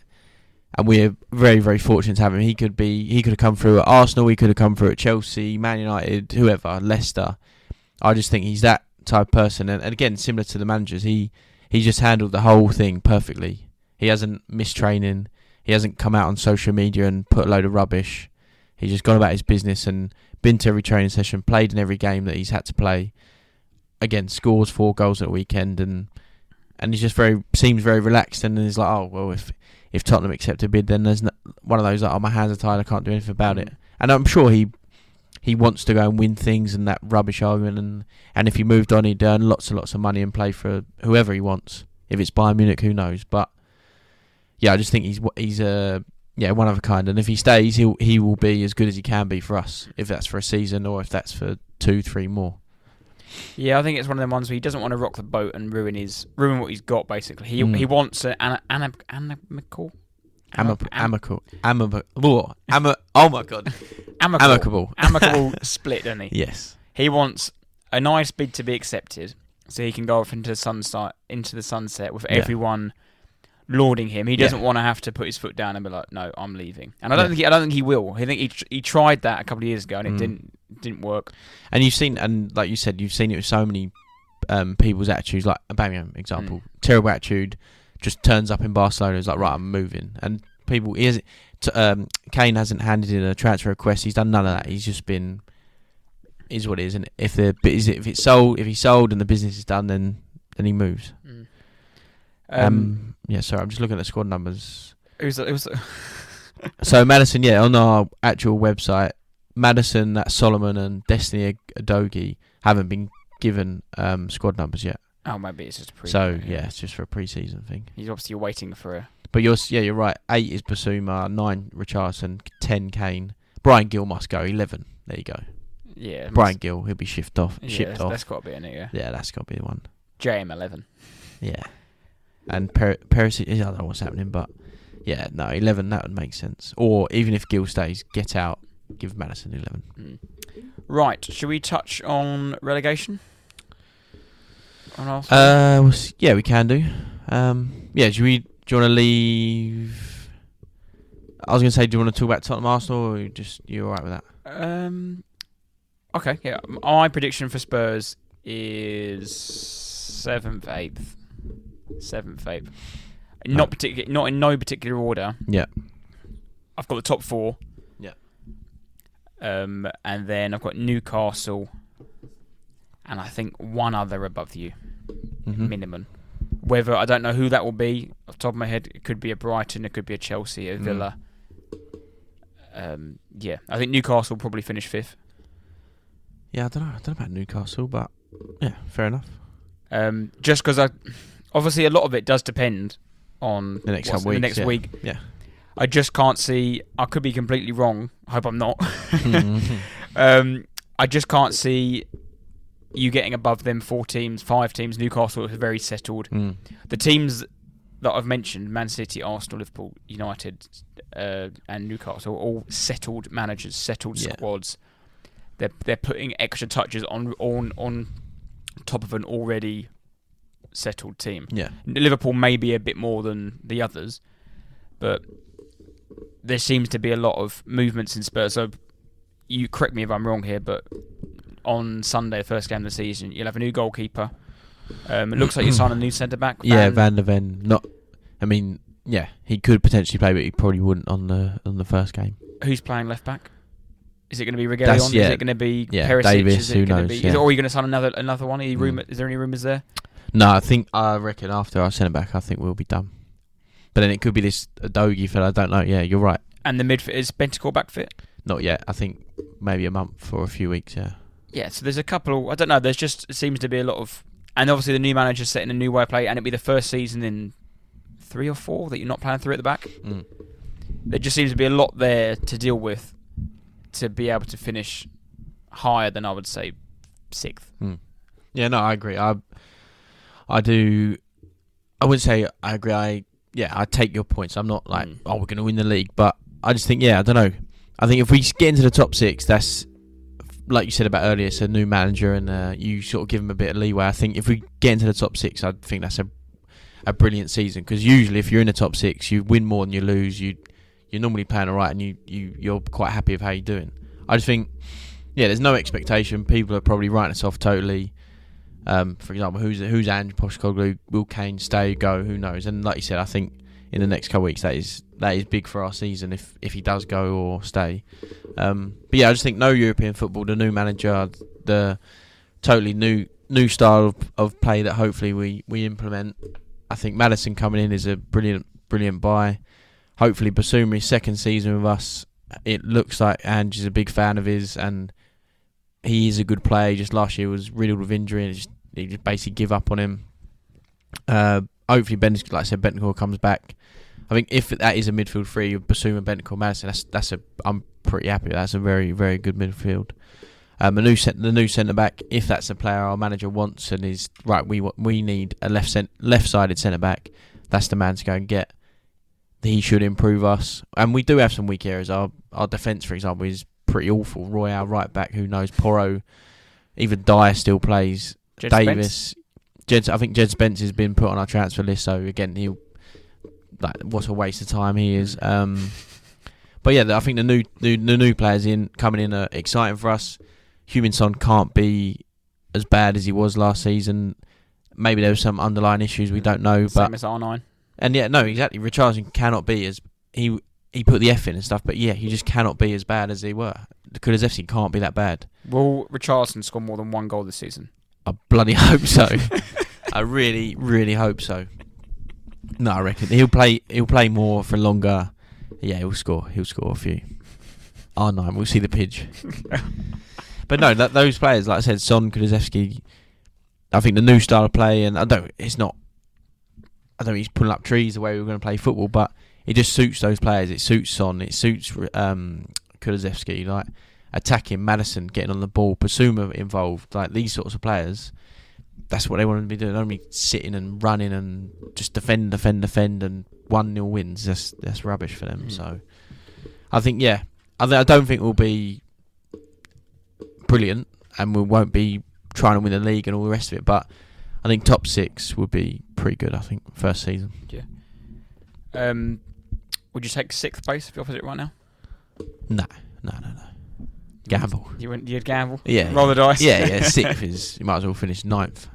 and we're very, very fortunate to have him. He could be, he could have come through at Arsenal. He could have come through at Chelsea, Man United, whoever, Leicester. I just think he's that type of person. And, and again, similar to the managers, he he just handled the whole thing perfectly. He hasn't missed training. He hasn't come out on social media and put a load of rubbish. He's just gone about his business and been to every training session, played in every game that he's had to play. Again, scores four goals at the weekend, and and he's just very seems very relaxed. And he's like, oh well, if if Tottenham accept a bid, then there's no, one of those like, oh my hands are tied, I can't do anything about it. Mm. And I'm sure he he wants to go and win things and that rubbish argument. And and if he moved on, he'd earn lots and lots of money and play for whoever he wants. If it's Bayern Munich, who knows? But yeah, I just think he's he's a yeah one of a kind. And if he stays, he he will be as good as he can be for us. If that's for a season or if that's for two, three more. Yeah, I think it's one of them ones where he doesn't want to rock the boat and ruin his ruin what he's got. Basically, he Mm. he wants an ana, ana, anamical, Ami- am- amicable, amicable, oh, oh my god, amicable, amicable. amicable split, doesn't he? Yes, He wants a nice bid to be accepted, so he can go off into the sunset, into the sunset with Yeah. everyone lauding him. He doesn't want to have to put his foot down and be like, "No, I'm leaving." And I don't Yeah. think he, I don't think he will. I think he tr- he tried that a couple of years ago and it Mm. didn't didn't work. and you've seen, and like you said, you've seen it with so many um, people's attitudes. Like Aubameyang, example, Mm. terrible attitude, just turns up in Barcelona. Is like, right, I'm moving, and people. He hasn't, t- um, Kane hasn't handed in a transfer request. He's done none of that. He's just been. Is what it is, and if the is it, if it's sold, if he's sold and the business is done, then then he moves. Um, Um, yeah, sorry, I'm just looking at the squad numbers. it was it was So Maddison, yeah, on our actual website, Maddison, that Solomon and Destiny Udogie haven't been given um, squad numbers yet. oh maybe it's just a pre. so yeah, it's just for a pre-season thing. he's obviously waiting for a But you're yeah, you're right. Eight is Bissouma, nine Richarlison, ten Kane. Bryan Gil must go. Eleven. There you go. yeah Bryan Gil, he'll be shipped off. Yeah, shipped that's, off. that's got to be in it. Yeah, Yeah, that's got to be the one. JM eleven. Yeah. And per- Perisic, I don't know what's happening, but yeah, no, eleven that would make sense. Or even if Gil stays, get out, give Maddison eleven. Mm. Right, should we touch on relegation? On? Uh, yeah, we can do. Um, yeah, do we? Do you want to leave? I was going to say, do you want to talk about Tottenham Arsenal, or you just you all right with that? Um. Okay. Yeah. My prediction for Spurs is seventh, eighth, seventh, eighth. Not particular. Not in no particular order. Yeah. I've got the top four. Um, and then I've got Newcastle, and I think one other above you, Mhm. minimum. Whether I don't know who that will be off the top of my head, it could be a Brighton, it could be a Chelsea, a Mm. Villa. Um, yeah, I think Newcastle will probably finish fifth. Yeah, I don't know. I don't know about Newcastle, but yeah, fair enough. Um, just because I, obviously, a lot of it does depend on The next in the next yeah. week. Yeah. I just can't see. I could be completely wrong. I hope I'm not. Mhm. um, I just can't see you getting above them four teams, five teams. Newcastle is very settled. Mm. The teams that I've mentioned, Man City, Arsenal, Liverpool, United, uh, and Newcastle, all settled managers, settled Yeah. squads. They're they're putting extra touches on on on top of an already settled team. Yeah. Liverpool may be a bit more than the others, but there seems to be a lot of movements in Spurs. So you correct me if I'm wrong here, but on Sunday, the first game of the season, you'll have a new goalkeeper. Um, it looks like you signed a new centre back. Yeah, Van- der Ven. Not. I mean, yeah, he could potentially play, but he probably wouldn't on the on the first game. Who's playing left back? Is it going to be Reguilon? Is yeah. it going to be Yeah, Perisic? Davis, is it who gonna knows, Be, is yeah. it, or are you going to sign another another one? Are you Mm. rumour, Is there any rumours there? No, I think I reckon after send it back, I think we'll be done. But then it could be this Dogi fella. I don't know. Yeah, you're right. And the midfield is Bentancur back fit? Not yet. I think maybe a month or a few weeks. Yeah. Yeah, so there's a couple. I don't know. There's just it seems to be a lot of, and obviously the new manager's setting a new way of play, and it'd be the first season in three or four that you're not playing through at the back. Mm. There just seems to be a lot there to deal with to be able to finish higher than I would say sixth. Yeah, no, I agree. I, I do. I wouldn't say I agree. I yeah, I take your points. I'm not like, Mm. oh, we're going to win the league, but I just think, yeah, I don't know. I think if we get into the top six, that's like you said about earlier. It's a new manager, and uh, you sort of give him a bit of leeway. I think if we get into the top six, I think that's a a brilliant season because usually if you're in the top six, you win more than you lose. You you're normally playing all right, and you you you're quite happy with how you're doing. I just think, yeah, there's no expectation. People are probably writing us off totally. Um, for example, who's who's Ange Postecoglou? Will Kane stay? Go? Who knows? And like you said, I think in the next couple weeks that is that is big for our season if if he does go or stay. Um, but yeah, I just think no European football, the new manager, the totally new new style of, of play that hopefully we we implement. I think Maddison coming in is a brilliant brilliant buy. Hopefully, Bissouma's second season with us. It looks like Ange is a big fan of his and he is a good player. Just last year was riddled with injury and just, he just basically give up on him. Uh, hopefully, Ben, like I said, Bentancur comes back. I think if that is a midfield three Bissouma, Bentancur, Maddison, that's that's a I'm pretty happy. That's a very very good midfield. Um, a new cent- the new centre back, if that's a player our manager wants and is right, we we need a left cent- left sided centre back. That's the man to go and get. He should improve us, and we do have some weak areas. Our our defence, for example, is pretty awful. Royal right back, who knows? Porro, even Dier still plays. Jed? Davis, Jed, I think Jed Spence has been put on our transfer list. So again, he like what a waste of time he is. Um, but yeah, I think the new the, the new players in coming in are exciting for us. Huminson can't be as bad as he was last season. Maybe there were some underlying issues we don't know, but Same as R9. and yeah, no, exactly. Richarlison cannot be as he he put the F in and stuff, but yeah, he just cannot be as bad as they were. Kulusevski can't be that bad. Will Richarlison score more than one goal this season? I bloody hope so. I really, really hope so. No, I reckon he'll play. He'll play more for longer. Yeah, he'll score. He'll score a few. Oh, R nine. We'll see the pitch. but no, that, those players, like I said, Son, Kulusevski. I think the new style of play, and I don't. It's not. I don't. He's pulling up trees the way we're going to play football, but it just suits those players. It suits Son. It suits um. Like attacking Maddison, getting on the ball, Bissouma involved. Like these sorts of players. That's what they want to be doing. Be sitting and running and just defend, defend, defend, and one 0 wins. That's that's rubbish for them. Mm. So, I think yeah, I, th- I don't think we'll be brilliant, and we won't be trying to win the league and all the rest of it. But I think top six would be pretty good. I think first season. Yeah. Um, Would you take sixth place if you offered it right now? No, no, no, no. Gamble. You wouldn't. You'd gamble. Yeah. Roll the dice. Yeah, yeah. Sixth is you might as well finish ninth.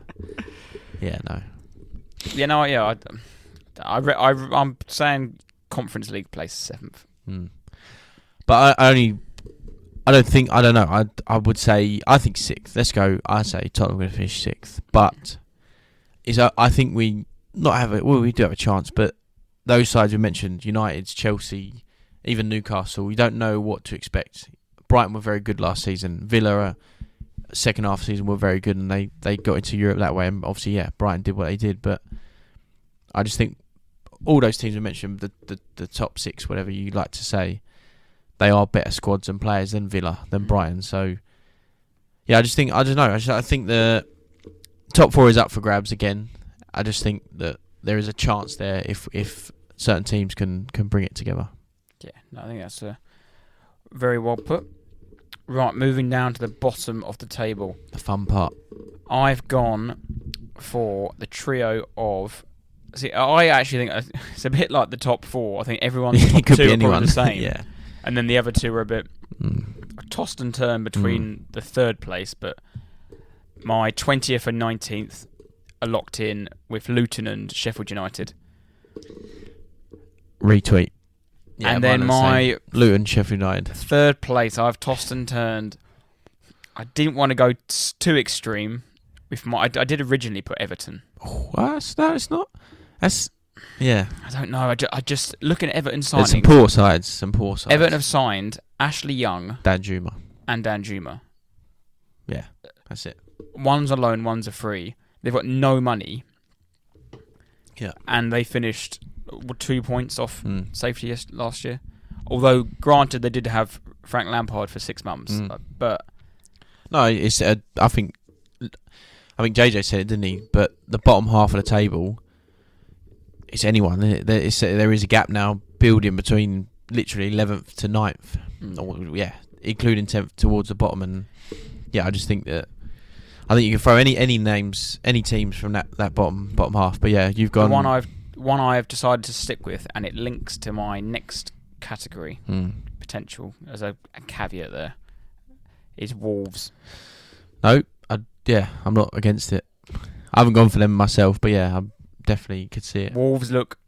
Yeah, no. yeah. No. Yeah. I. I, I I'm saying Conference League place seventh. Mm. But I, I only, I don't think I don't know. I I would say I think sixth. Let's go. I say Tottenham going to finish sixth. But is I, I think we not have a well we do have a chance, but those sides we mentioned, United, Chelsea, even Newcastle, we don't know what to expect. Brighton were very good last season. Villa, uh, second half season, were very good, and they they got into Europe that way. And obviously, yeah, Brighton did what they did, but I just think all those teams we mentioned, the, the the top six, whatever you like to say, they are better squads and players than Villa, than Mm. Brighton. So, yeah, I just think I don't know. I, just, I think the top four is up for grabs again. I just think that there is a chance there if if certain teams can can bring it together. Yeah. No, I think that's uh, very well put. Right, moving down to the bottom of the table. The fun part. I've gone for the trio of. See, I actually think it's a bit like the top four. I think everyone's top two are the same, yeah. and then the other two are a bit Mm. tossed and turned between the third place. But my twentieth and nineteenth are locked in with Luton and Sheffield United, Retweet. Yeah, and then mine the my Luton, Sheffield United. third place I've tossed and turned. I didn't want to go t- too extreme. With my, I, I did originally put Everton. Oh, that's no, it's not. That's yeah. I don't know. I, ju- I just looking at Everton There's some poor sides. Some poor sides. Everton have signed Ashley Young Danjuma. and Danjuma. Yeah, that's it. One's a loan, one's a free. They've got no money. Yeah. And they finished with two points off Mm. safety last year. Although, granted, they did have Frank Lampard for six months. Mm. uh, But No, it's. Uh, I think. I think JJ said it, didn't he? But the bottom half of the table, it's anyone. It? There, it's, there is a gap now building between literally eleventh to 9th. mm, Or, yeah, including tenth towards the bottom. And yeah, I just think that. I think you can throw any any names, any teams from that, that bottom bottom half. But yeah, you've the gone one I've one I have decided to stick with, and it links to my next category Mm. potential as a, a caveat. There is Wolves. No, I yeah, I'm not against it. I haven't gone for them myself, but yeah, I definitely could see it. Wolves look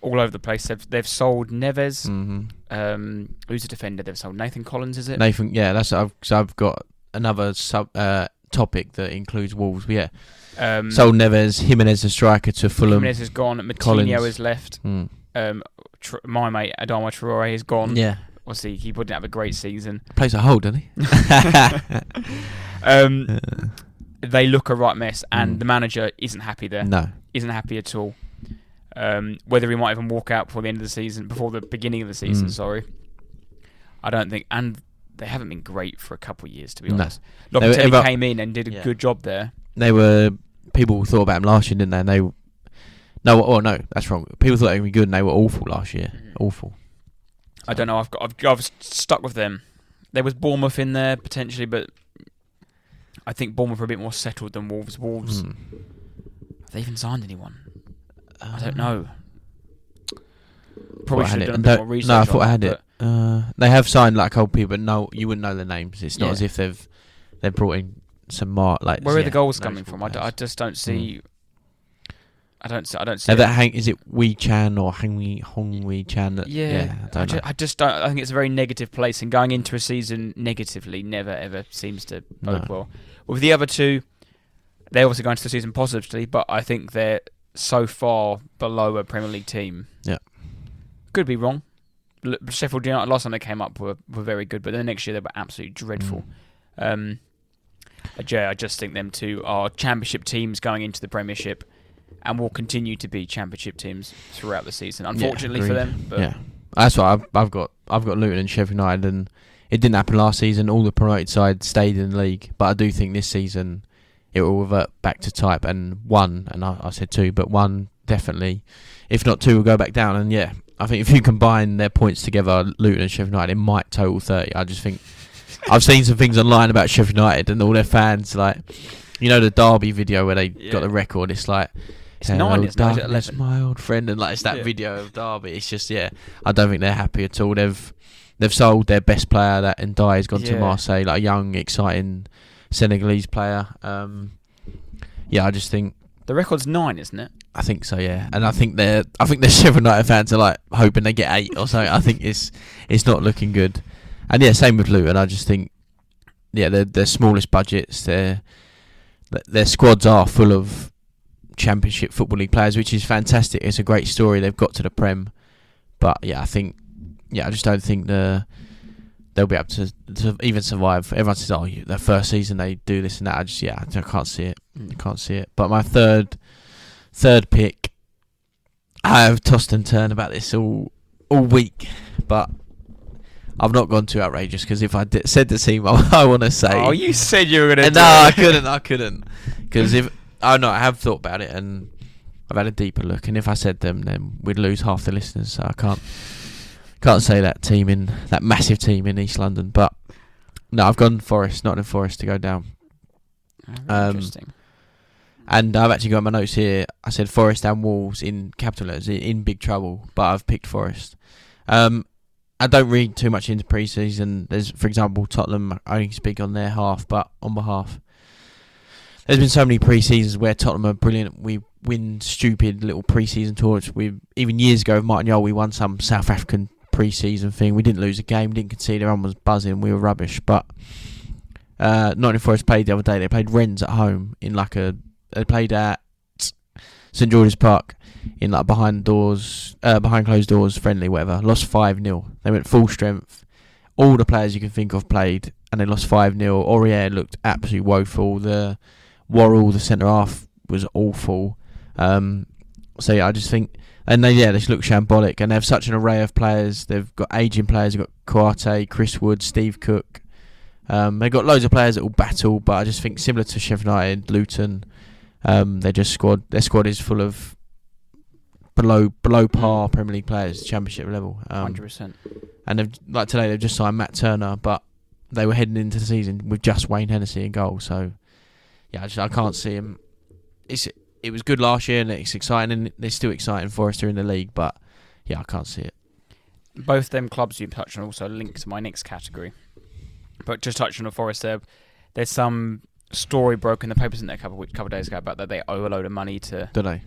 all over the place. They've they've sold Neves. hmm Um, who's a defender? They've sold Nathan Collins. Is it? Nathan, yeah, that's I've so I've got another sub uh, topic that includes Wolves. But yeah, Um, sold Neves, Jimenez the striker to Fulham. Jimenez is gone. Moutinho has left. Mm. Um, Tr- my mate Adama Traore is gone. Yeah, Obviously, he wouldn't have a great season. plays a hold, doesn't he? Um, they look a right mess, and Mm. the manager isn't happy there. no, Isn't happy at all. Um, whether he might even walk out before the end of the season, before the beginning of the season. Mm. Sorry, I don't think. And they haven't been great for a couple of years, to be honest. were Locatelli ever- came in and did a Yeah. good job there. they were people thought about him last year, didn't they? And they no, oh no, that's wrong. People thought they be good, and they were awful last year. Mhm. Awful. I don't know. I've got. I've, I've stuck with them. There was Bournemouth in there potentially, but I think Bournemouth are a bit more settled than Wolves. Wolves. Mm. Have they even signed anyone? I don't Um, know. Probably should had have it. done a bit No- more research. No, I thought I had it. Uh, they have signed like old people, but no, you wouldn't know their names. It's not Yeah. as if they've they've brought in some mar like. Where are yeah, the goals coming from? I, d- I just don't see. I don't. see- I don't see. That hang, is it Wee Chan or Hang Wee Hong Wee Chan? That, yeah, yeah, I I, don't ju- know. I just don't. I think it's a very negative place, and going into a season negatively never ever seems to bode No. well. With the other two, they're also going to the season positively, but I think they're so far below a Premier League team. Yeah. could be wrong. Sheffield United last time they came up were were very good, but then next year they were absolutely dreadful. Mm. Um, Jay, I just think them two are championship teams going into the Premiership, and will continue to be championship teams throughout the season. Unfortunately for them, but yeah, that's why I've, I've got. I've got Luton and Sheffield United, and it didn't happen last season. All the promoted sides stayed in the league, but I do think this season it will revert back to type. And one, and I, I said two, but one definitely, if not two, will go back down. And yeah, I think if you combine their points together, Luton and Sheffield United, it might total thirty. I just think I've seen some things online about Sheffield United and all their fans, like you know the Derby video where they Yeah. got the record. It's like It's nine, isn't it? Or is it darkness, 11? My old friend, and like it's that Yeah. video of Derby. It's just yeah, I don't think they're happy at all. They've they've sold their best player that Ndiaye has gone to Marseille, like a young, exciting Senegalese player. Um, yeah, I just think The record's nine, isn't it? I think so, yeah. And I think they're I think the Sheffield United fans are like hoping they get eight or something. I think it's it's not looking good. And yeah, same with Luton. I just think yeah, their their smallest budgets, their their squads are full of championship football league players, which is fantastic. It's a great story. They've got to the Prem. But yeah, I think yeah, I just don't think the they'll be able to, to even survive. Everyone says, "Oh, their first season they do this and that." I just yeah, I can't see it. Mm. I can't see it. But my third third pick, I have tossed and turned about this all all week, but I've not gone too outrageous because if I di- said the team I, I want to say, Oh, you said you were going to. no, I couldn't, I couldn't, because if oh no, I have thought about it and I've had a deeper look, and if I said them, then we'd lose half the listeners. So I can't can't say that team in that massive team in East London, but no, I've gone Forest, not in Forest to go down. Um, Interesting. And I've actually got my notes here. I said Forest and Wolves in capital letters in, in big trouble, but I've picked Forest. Um, I don't read too much into pre-season. There's, for example, Tottenham. I only speak on their half, but on behalf. There's been so many pre-seasons where Tottenham are brilliant. We win stupid little pre-season tours. We even years ago with Martin Jol, we won some South African pre-season thing. We didn't lose a game. Didn't concede. Everyone was buzzing. We were rubbish, but. Uh, Nottingham Forest played the other day. They played Rennes at home in like a they played at St George's Park in like behind doors, uh, behind closed doors, friendly, whatever. Lost five 0 They went full strength. All the players you can think of played, and they lost five 0 Aurier looked absolutely woeful. The Worrall, the centre half, was awful. Um, so yeah, I just think, and they yeah, they just look shambolic, and they have such an array of players. They've got aging players. They've got Coate, Chris Wood, Steve Cook. Um, they've got loads of players that will battle, but I just think similar to Sheffield United, Luton, um, they just squad. Their squad is full of below below par Premier League players, Championship level. Um, Hundred percent. and they've like today they've just signed Matt Turner, but they were heading into the season with just Wayne Hennessey in goal. So yeah, I, just, I can't see him. It's it was good last year and it's exciting and they're still exciting for us during the league, but yeah, I can't see it. Both them clubs you touched on also link to my next category. But just touching on Forest there, there's some story broke in the papers in there a couple of, couple of days ago about that they owe a load of money to Don't they?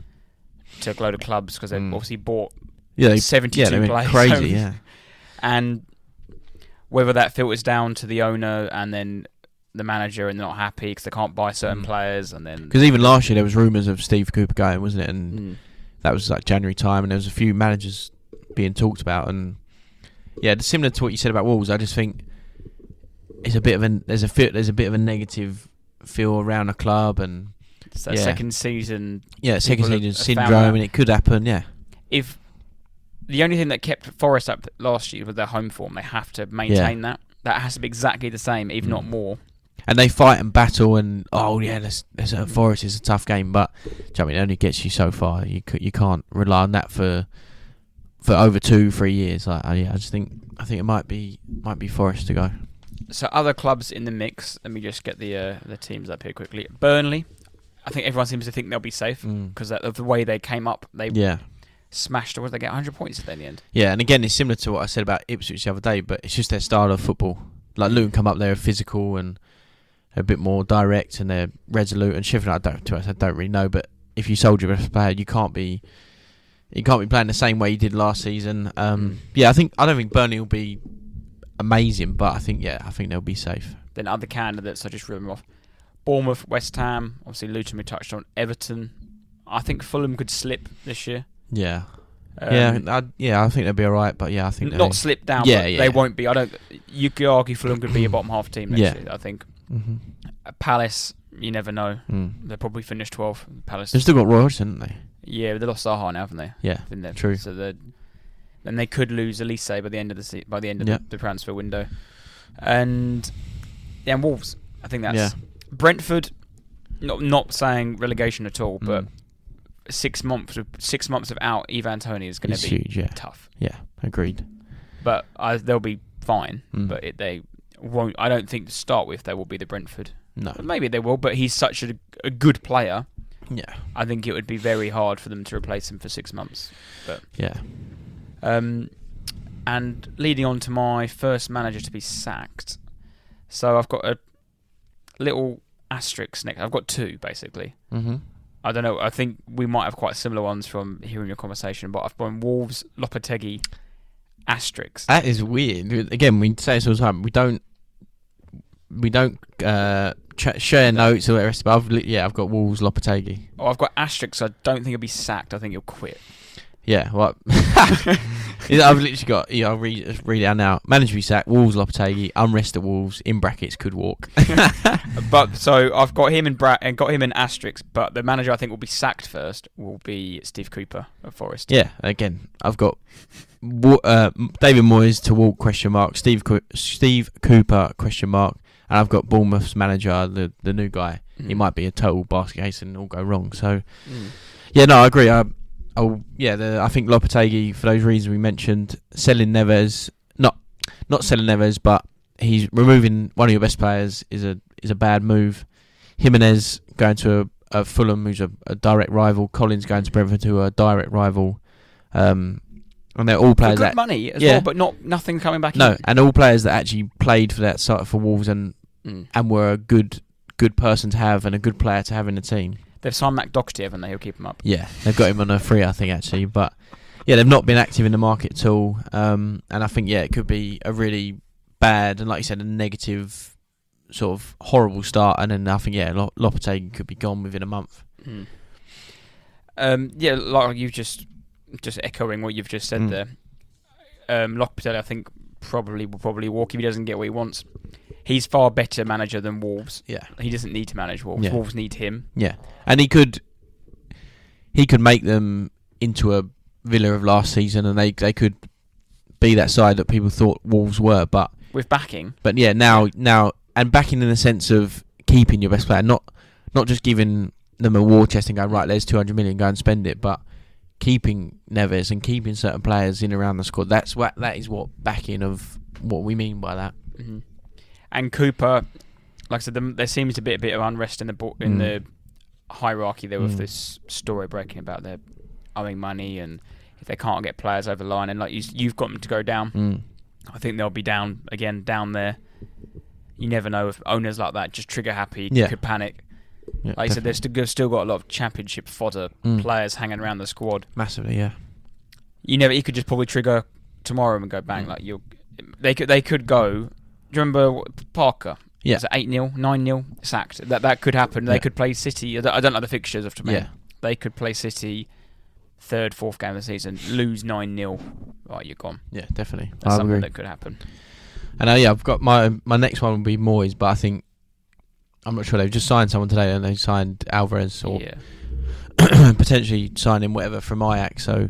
To a load of clubs because they've Mm. obviously bought Yeah, they, 72 yeah, they players. crazy. Yeah, and whether that filters down to the owner and then the manager and they're not happy because they can't buy certain Mm. players and then because even last year there was rumours of Steve Cooper going, wasn't it? And Mm. that was like January time, and there was a few managers being talked about, and yeah, similar to what you said about Wolves. I just think it's a bit of a there's a feel, there's a bit of a negative feel around the club, and it's that Yeah. second season yeah, second season syndrome, and it could happen. Yeah, if the only thing that kept Forest up last year was their home form, they have to maintain that. That has to be exactly the same, if not Mm. more. and they fight and battle, and oh yeah, there's, there's a Forest is a tough game, but you know I mean, it only gets you so far. You you can't rely on that for for over two three years. Like, I, yeah, I just think I think it might be might be Forest to go. So other clubs in the mix. Let me just get the uh, the teams up here quickly. Burnley. I think everyone seems to think they'll be safe Mm. because of the way they came up. They Yeah. smashed. Or they get 100 points at the end? Yeah, and again, it's similar to what I said about Ipswich the other day, but it's just their style of football. Like Luton come up, they're physical and a bit more direct, and they're resolute. And Sheffield, I don't, to honest, I don't really know, but if you sold your best player, you can't be, you can't be playing the same way you did last season. Um, Mm. yeah, I think I don't think Burnley will be amazing, but I think yeah, I think they'll be safe. Then other candidates, I just read them off. Bournemouth, West Ham, obviously Luton we touched on. Everton. I think Fulham could slip this year. Yeah, Um, yeah, I, yeah. I think they'll be all right, but yeah, I think not slip down. Yeah, but yeah, they won't be. I don't. You could argue Fulham could be a bottom half team next Yeah. year. I think hmm Uh, Palace. You never know. Mm. They'll probably finish 12th. Palace. They've still got Royals, haven't they? yeah, they lost Zaha now, haven't they? Yeah, there. true. So they then they could lose Olise by the end of the se- by the end of Yeah. the, the transfer window, and yeah, and Wolves. I think that's Yeah. Brentford. Not not saying relegation at all, but Mm. six months of six months of out Ivan Toney is going to be huge. Yeah, tough. yeah, agreed. But I, they'll be fine. Mm. But it, they won't. I don't think to start with they will be the Brentford. No, But maybe they will. But he's such a, a good player Yeah. I think it would be very hard for them to replace him for six months. But Yeah. Um, and leading on to my first manager to be sacked. So I've got a little asterisks next. I've got two basically. Mm-hmm. I don't know. I think we might have quite similar ones from hearing your conversation, but I've gone Wolves, Lopetegui, asterisks. That is weird. Again, we say this all the time. We don't. We don't uh, ch- share notes or the rest. But I've yeah, I've got Wolves Lopetegui. Oh, I've got asterisk. I don't think he'll be sacked. I think he'll quit. Yeah? Yeah, I've literally got. Yeah, I'll read just read it out now. Manager be sacked. Wolves Lopetegui. Unrest at Wolves. In brackets could walk. But so I've got him in bra- and got him in asterisk. But the manager I think will be sacked first will be Steve Cooper of Forest. yeah, again, I've got uh, David Moyes to walk question mark. Steve Co- Steve Cooper question mark. And I've got Bournemouth's manager, the the new guy. He Mm. might be a total basket case and all go wrong. So Mm. Yeah, no, I agree. I, oh, yeah, the, I think Lopetegui for those reasons we mentioned, selling Neves, not not selling Neves, but he's removing one of your best players is a is a bad move. Jimenez going to a, a Fulham, who's a, a direct rival. Collins going to Brentford, who are a direct rival. Um, and they're all For players good that money as yeah. well, but not nothing coming back. no, in. and all players that actually played for that side for Wolves and Mm. and were a good good person to have and a good player to have in the team. They've signed Matt Doherty, haven't they? He'll keep him up. Yeah, they've got him on a free, I think, actually. But yeah, they've not been active in the market at all. Um, and I think yeah, it could be a really bad and, like you said, a negative sort of horrible start. And then I think yeah, Lo- Lopetegui could be gone within a month. Mm. Um, yeah, like you've just just echoing what you've just said Mm. there. Um, Lopetegui, I think probably will probably walk if he doesn't get what he wants. He's far better manager than Wolves. Yeah, He doesn't need to manage Wolves. Yeah. Wolves need him. yeah, and he could he could make them into a Villa of last season, and they they could be that side that people thought Wolves were, but. with backing. But yeah, now now and backing in the sense of keeping your best player, not not just giving them a war chest and going right, there's 200 million, go and spend it, but keeping Neves and keeping certain players in around the squad. That's what that is what backing of what we mean by that. hmm And Cooper, like I said, the, there seems to be a bit of unrest in the bo- in Mm. the hierarchy there with Mm. this story breaking about their owing money and if they can't get players over the line and like you, you've got them to go down. Mm. I think they'll be down again down there. You never know if owners like that just trigger happy Yeah. could panic. Yeah, Like I said, they've still, got a lot of championship fodder Mm. players hanging around the squad. massively, yeah. You never, you could just probably trigger tomorrow and go bang. Mm. Like you, they could they could go. Do you remember Parker? Yeah. Was it eight 0 nine 0 sacked? That that could happen. They Yeah. could play City. I don't, I don't know the fixtures off the top of my Yeah. They could play City. Third, fourth game of the season, lose nine 0 Right, you're gone. Yeah, definitely. That's I something agree. that could happen. And uh, yeah, I've got my my next one would be Moyes, but I think I'm not sure they've just signed someone today, and they signed Alvarez or yeah. potentially signing whatever from Ajax. So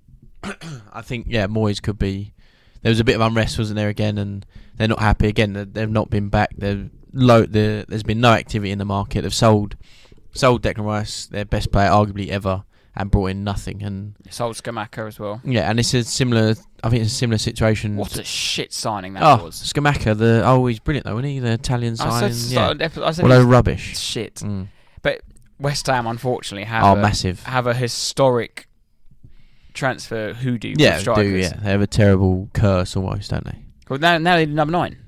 I think yeah, Moyes could be. There was a bit of unrest, wasn't there? Again, and they're not happy. Again, they- they've not been back. They're low. The there's been no activity in the market. They've sold sold Declan Rice, their best player arguably ever, and brought in nothing. And Sold Scamacca as well. yeah, and it's a similar. I think it's a similar situation. What a shit signing that oh, was. Scamacca, the oh he's brilliant though, isn't he? The Italian signing. said, yeah. I said Although rubbish. shit. Mm. West Ham, unfortunately, have Oh, a, massive. have a historic transfer hoodoo. Yeah, do yeah. They have a terrible curse almost, don't they? Well, now, now they're number nine.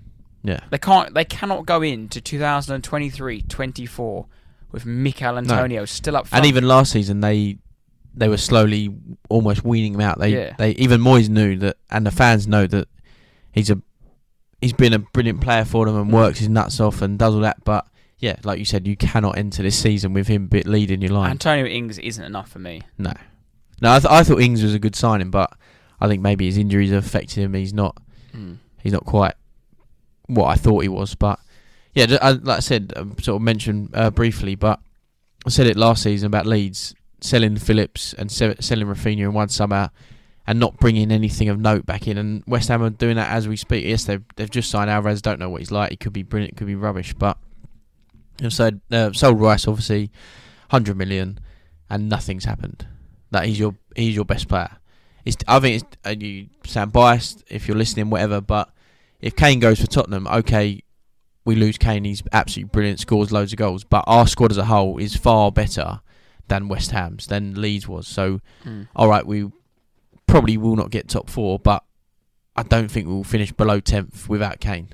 Yeah. They can't. They cannot go into 2023-24 with Michail Antonio still up front. And even last season, they they were slowly almost weaning him out. They Yeah. they even Moyes knew that, and the fans know that he's a he's been a brilliant player for them and Mm. works his nuts off and does all that. But yeah, like you said, you cannot enter this season with him leading your line. Antonio Ings isn't enough for me. no, no. I, th- I thought Ings was a good signing, but I think maybe his injuries have affected him. He's not he's not quite what I thought he was. But yeah, I, like I said, um, sort of mentioned uh, briefly, but I said it last season about Leeds selling Phillips and se- selling Rafinha in one summer and not bringing anything of note back in. And West Ham are doing that as we speak. Yes, they've they've just signed Alvarez. Don't know what he's like. He could be brilliant. It could be rubbish. But sold, uh, sold Rice obviously, hundred million, and nothing's happened. That he's your he's your best player. It's, I think it's, and you sound biased if you're listening, whatever. But if Kane goes for Tottenham, okay, we lose Kane. He's absolutely brilliant, scores loads of goals. But our squad as a whole is far better than West Ham's than Leeds was. So Mm. all right, we probably will not get top four, but I don't think we'll finish below tenth without Kane.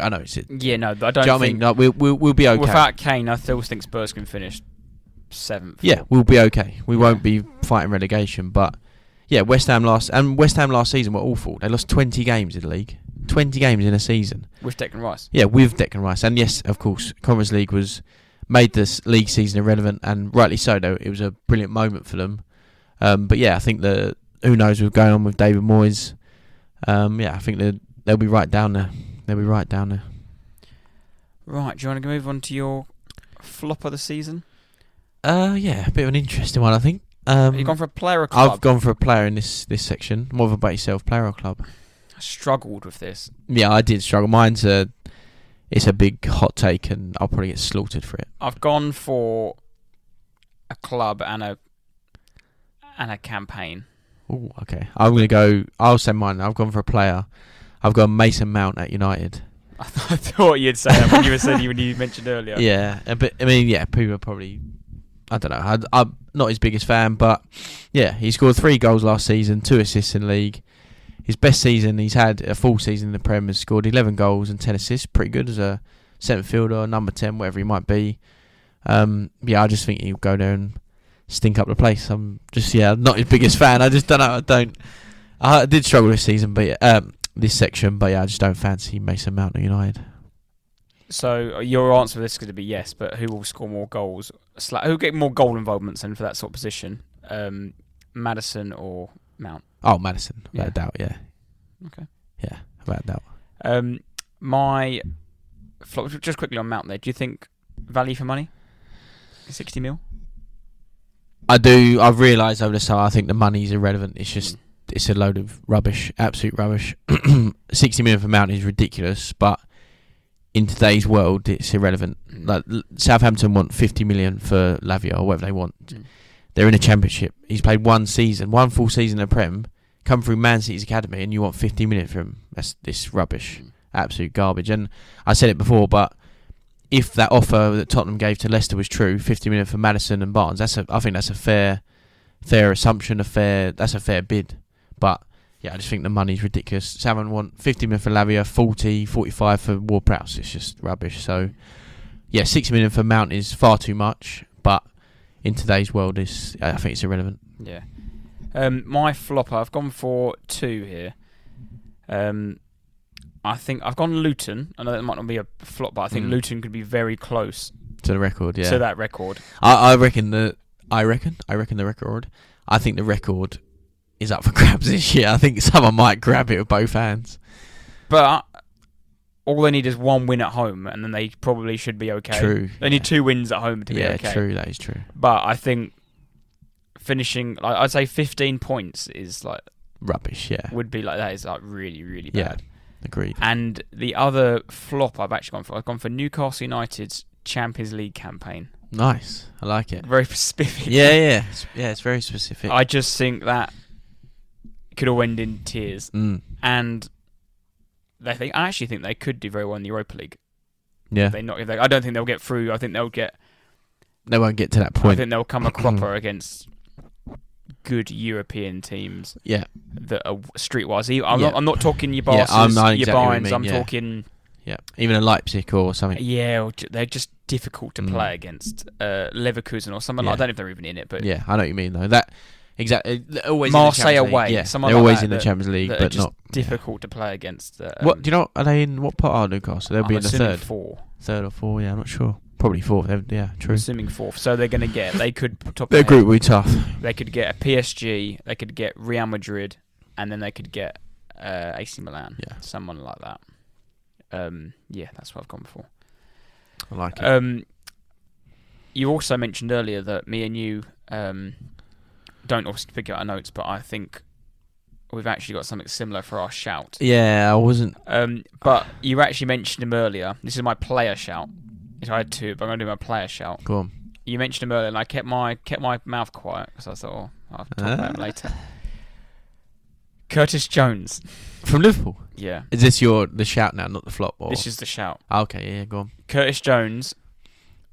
I know it's it. Yeah, no, but I you don't know what I mean? Like, we'll, we'll we'll be okay. without Kane, I still think Spurs can finish seventh. yeah, we'll be okay. We Yeah. won't be fighting relegation, but yeah, West Ham last and West Ham last season were awful. They lost twenty games in the league, twenty games in a season. with Declan Rice. Yeah, with Declan Rice, and yes, of course, Conference League was made this league season irrelevant, and rightly so. Though it was a brilliant moment for them. Um, but yeah, I think the who knows what's going on with David Moyes. Um, yeah, I think they they'll be right down there. They'll be right down there. Right, do you want to move on to your flop of the season? Uh, yeah, a bit of an interesting one, I think. Um, Have you gone for a player or club? I've gone for a player in this this section. More of a about yourself, player or club? I struggled with this. Yeah, I did struggle. Mine's a it's a big hot take, and I'll probably get slaughtered for it. I've gone for a club and a and a campaign. Oh, okay. I'm gonna go. I'll say mine. I've gone for a player. I've gone Mason Mount at United. I, th- I thought you'd say that when you were saying when you mentioned earlier. Yeah, a bit. I mean, yeah, people are probably. I don't know. I, I'm not his biggest fan, but yeah, he scored three goals last season, two assists in league. His best season he's had a full season in the Prem has scored 11 goals and 10 assists. Pretty good as a centre fielder, number 10, whatever he might be. Um, yeah, I just think he'll go there and stink up the place. I'm just yeah, not his biggest fan. I just don't know. I don't. I did struggle this season, but um, this section, but yeah, I just don't fancy Mason Mount United. So uh, your answer for this is going to be yes, but who will score more goals? Sla- who will get more goal involvements in for that sort of position? Um, Maddison or Mount? Oh, Maddison, without Yeah. a doubt. Yeah. Okay. Yeah, without a doubt. Um, my flop, just quickly on Mount there. Do you think value for money? Sixty mil. I do. I've realised over the summer. I think the money's irrelevant. It's just it's a load of rubbish, absolute rubbish. Sixty million for Mount is ridiculous, but in today's world, it's irrelevant. Like Southampton want fifty million for Lavia or whatever they want. Mm. They're in a championship. He's played one season, one full season the Prem. Come through Man City's academy, and you want fifty million for him. That's this rubbish, Mm. absolute garbage. And I said it before, but if that offer that Tottenham gave to Leicester was true, fifty million for Maddison and Barnes, that's a. I think that's a fair, fair assumption. A fair. That's a fair bid. But yeah, I just think the money's ridiculous. Salmon want fifty million for Lavia, 40, 45 for Ward Prowse. It's just rubbish. So yeah, sixty million for Mount is far too much. But in today's world, is I think it's irrelevant. Yeah. Um, my flopper, I've gone for two here. Um, I think I've gone Luton. I know that might not be a flop, but I think Mm. Luton could be very close To the record, yeah. to that record. I, I reckon the I reckon I reckon the record. I think the record is up for grabs this year. I think someone might grab it with both hands. But all they need is one win at home, and then they probably should be okay. True. They need two wins at home to yeah, be okay. true. That is true. But I think finishing, like I'd say, 15 points is like Rubbish. Yeah. would be like that is like really really bad. Yeah. Agreed. And the other flop I've actually gone for, I've gone for Newcastle United's Champions League campaign. Nice. I like it. Very specific. Yeah, yeah, yeah. It's very specific. I just think that could all end in tears, mm. and they think I actually think they could do very well in the Europa League. Yeah. They not. If they, I don't think they'll get through. I think they'll get. They won't get to that point. I think they'll come a cropper against good European teams Yeah. that are streetwise. I'm, Yeah. not, I'm not talking your Yeah, I'm not your exactly what you Bayerns. I'm yeah. talking. Yeah. Even a Leipzig or something. Yeah, or they're just difficult to Mm. play against. Uh, Leverkusen or something. Like, I don't know if they're even in it, but Yeah, I know what you mean though. That exactly. They're always Marseille in the Champions away, League. Yeah, someone they're like always that in the that- Champions League, that are but just not difficult to play against. Uh, What um, do you know? Are they in what part of Newcastle? They'll I'm be in the assuming third, four. third or four. Yeah, I'm not sure. Probably fourth. They're- Yeah, I'm true. assuming fourth. So they're going to get. They could top. Their their group will be tough. They could get a PSG. They could get Real Madrid, and then they could get uh, AC Milan. Yeah. someone like that. Um, yeah, that's what I've gone for. I like it. Um, you also mentioned earlier that me and you um, don't obviously pick out our notes, but I think we've actually got something similar for our shout. yeah, I wasn't. Um, but you actually mentioned him earlier. This is my player shout. If I had two, but I'm going to do my player shout. Go on. You mentioned him earlier, and I kept my kept my mouth quiet because I thought oh, I'll talk about him Ah. later. Curtis Jones. From Liverpool. Yeah, Is this your the shout now, not the flop? Or? this is the shout. Ah, okay. Yeah, yeah, go on. Curtis Jones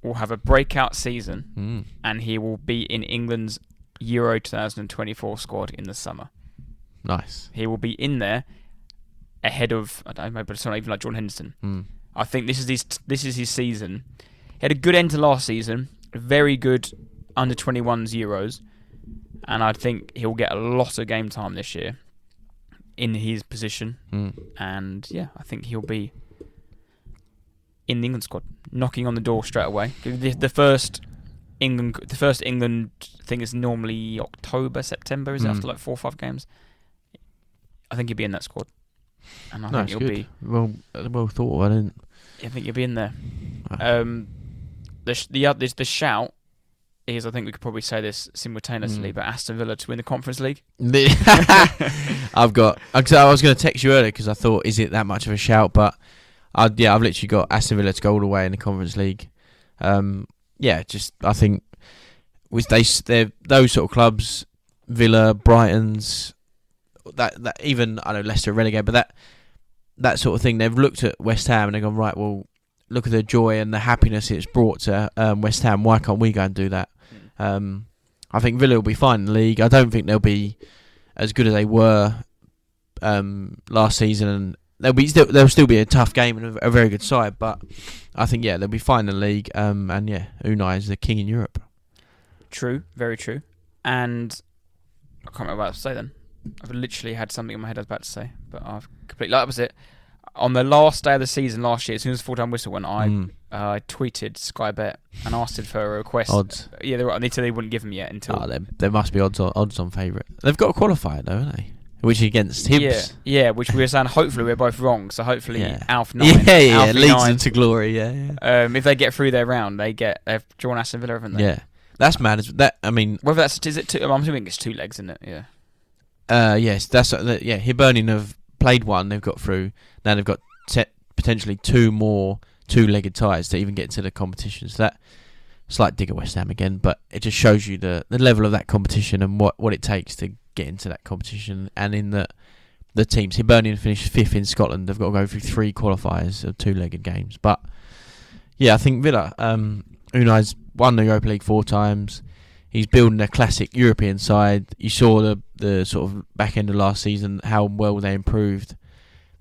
will have a breakout season, Mm. and he will be in England's Euro 2024 squad in the summer. Nice. He will be in there ahead of I don't know, but it's not even like John Henderson. Mm. I think this is his this is his season. He had a good end to last season, very good under 21s Euros, and I think he'll get a lot of game time this year in his position. Mm. And yeah, I think he'll be in the England squad, knocking on the door straight away. The, the first England, the first England thing is normally October, September, is it Mm. after like four or five games? I think he'll be in that squad, and I No, think he'll good. be. Well, uh, well thought. I didn't. I think you'll be in there. Uh, Um, the sh- the oth- the shout is I think we could probably say this simultaneously, Mm. but Aston Villa to win the Conference League. I've got. Cause I was going to text you earlier because I thought, is it that much of a shout? But I, yeah, I've literally got Aston Villa to go all the way in the Conference League. Um, yeah, just I think with they they those sort of clubs, Villa, Brighton's, that that even I know Leicester relegate, but that that sort of thing. They've looked at West Ham and they've gone right. Well, look at the joy and the happiness it's brought to um, West Ham. Why can't we go and do that? Um, I think Villa will be fine in the league. I don't think they'll be as good as they were um, last season, and they'll be still they'll still be a tough game and a, a very good side. But I think yeah, they'll be fine in the league. Um, and yeah, Unai is the king in Europe. True, very true. And I can't remember what I was to say then. I've literally had something in my head I was about to say, but I've completely. That was it. On the last day of the season last year, as soon as the full time whistle went, I Mm. uh, tweeted Sky Bet and asked for a request. odds. Yeah, they were, they said they wouldn't give them yet until. Oh, there, there must be odds on odds on favourite. They've got a qualifier though, haven't they? Which is against Hibs. yeah, yeah, which we were saying. Hopefully, we're both wrong. So hopefully, Yeah. Alf nine, Yeah, yeah, leads nine, them to glory. Yeah, yeah. Um, if they get through their round, they get they've drawn Aston Villa, haven't they? Yeah, that's mad. as- That I mean, Whether that's is it two? I'm assuming it's two legs, isn't it? Yeah. Uh, yes, that's uh, yeah. Hibernian have played one. They've got through. Now they've got te- potentially two more two-legged ties to even get into the competition. So that slight dig at West Ham again, but it just shows you the, the level of that competition and what, what it takes to get into that competition. And in the the teams, Hibernian finished fifth in Scotland. They've got to go through three qualifiers of two-legged games. But yeah, I think Villa. Um, Unai's won the Europa League four times. He's building a classic European side. You saw the the sort of back end of last season how well they improved.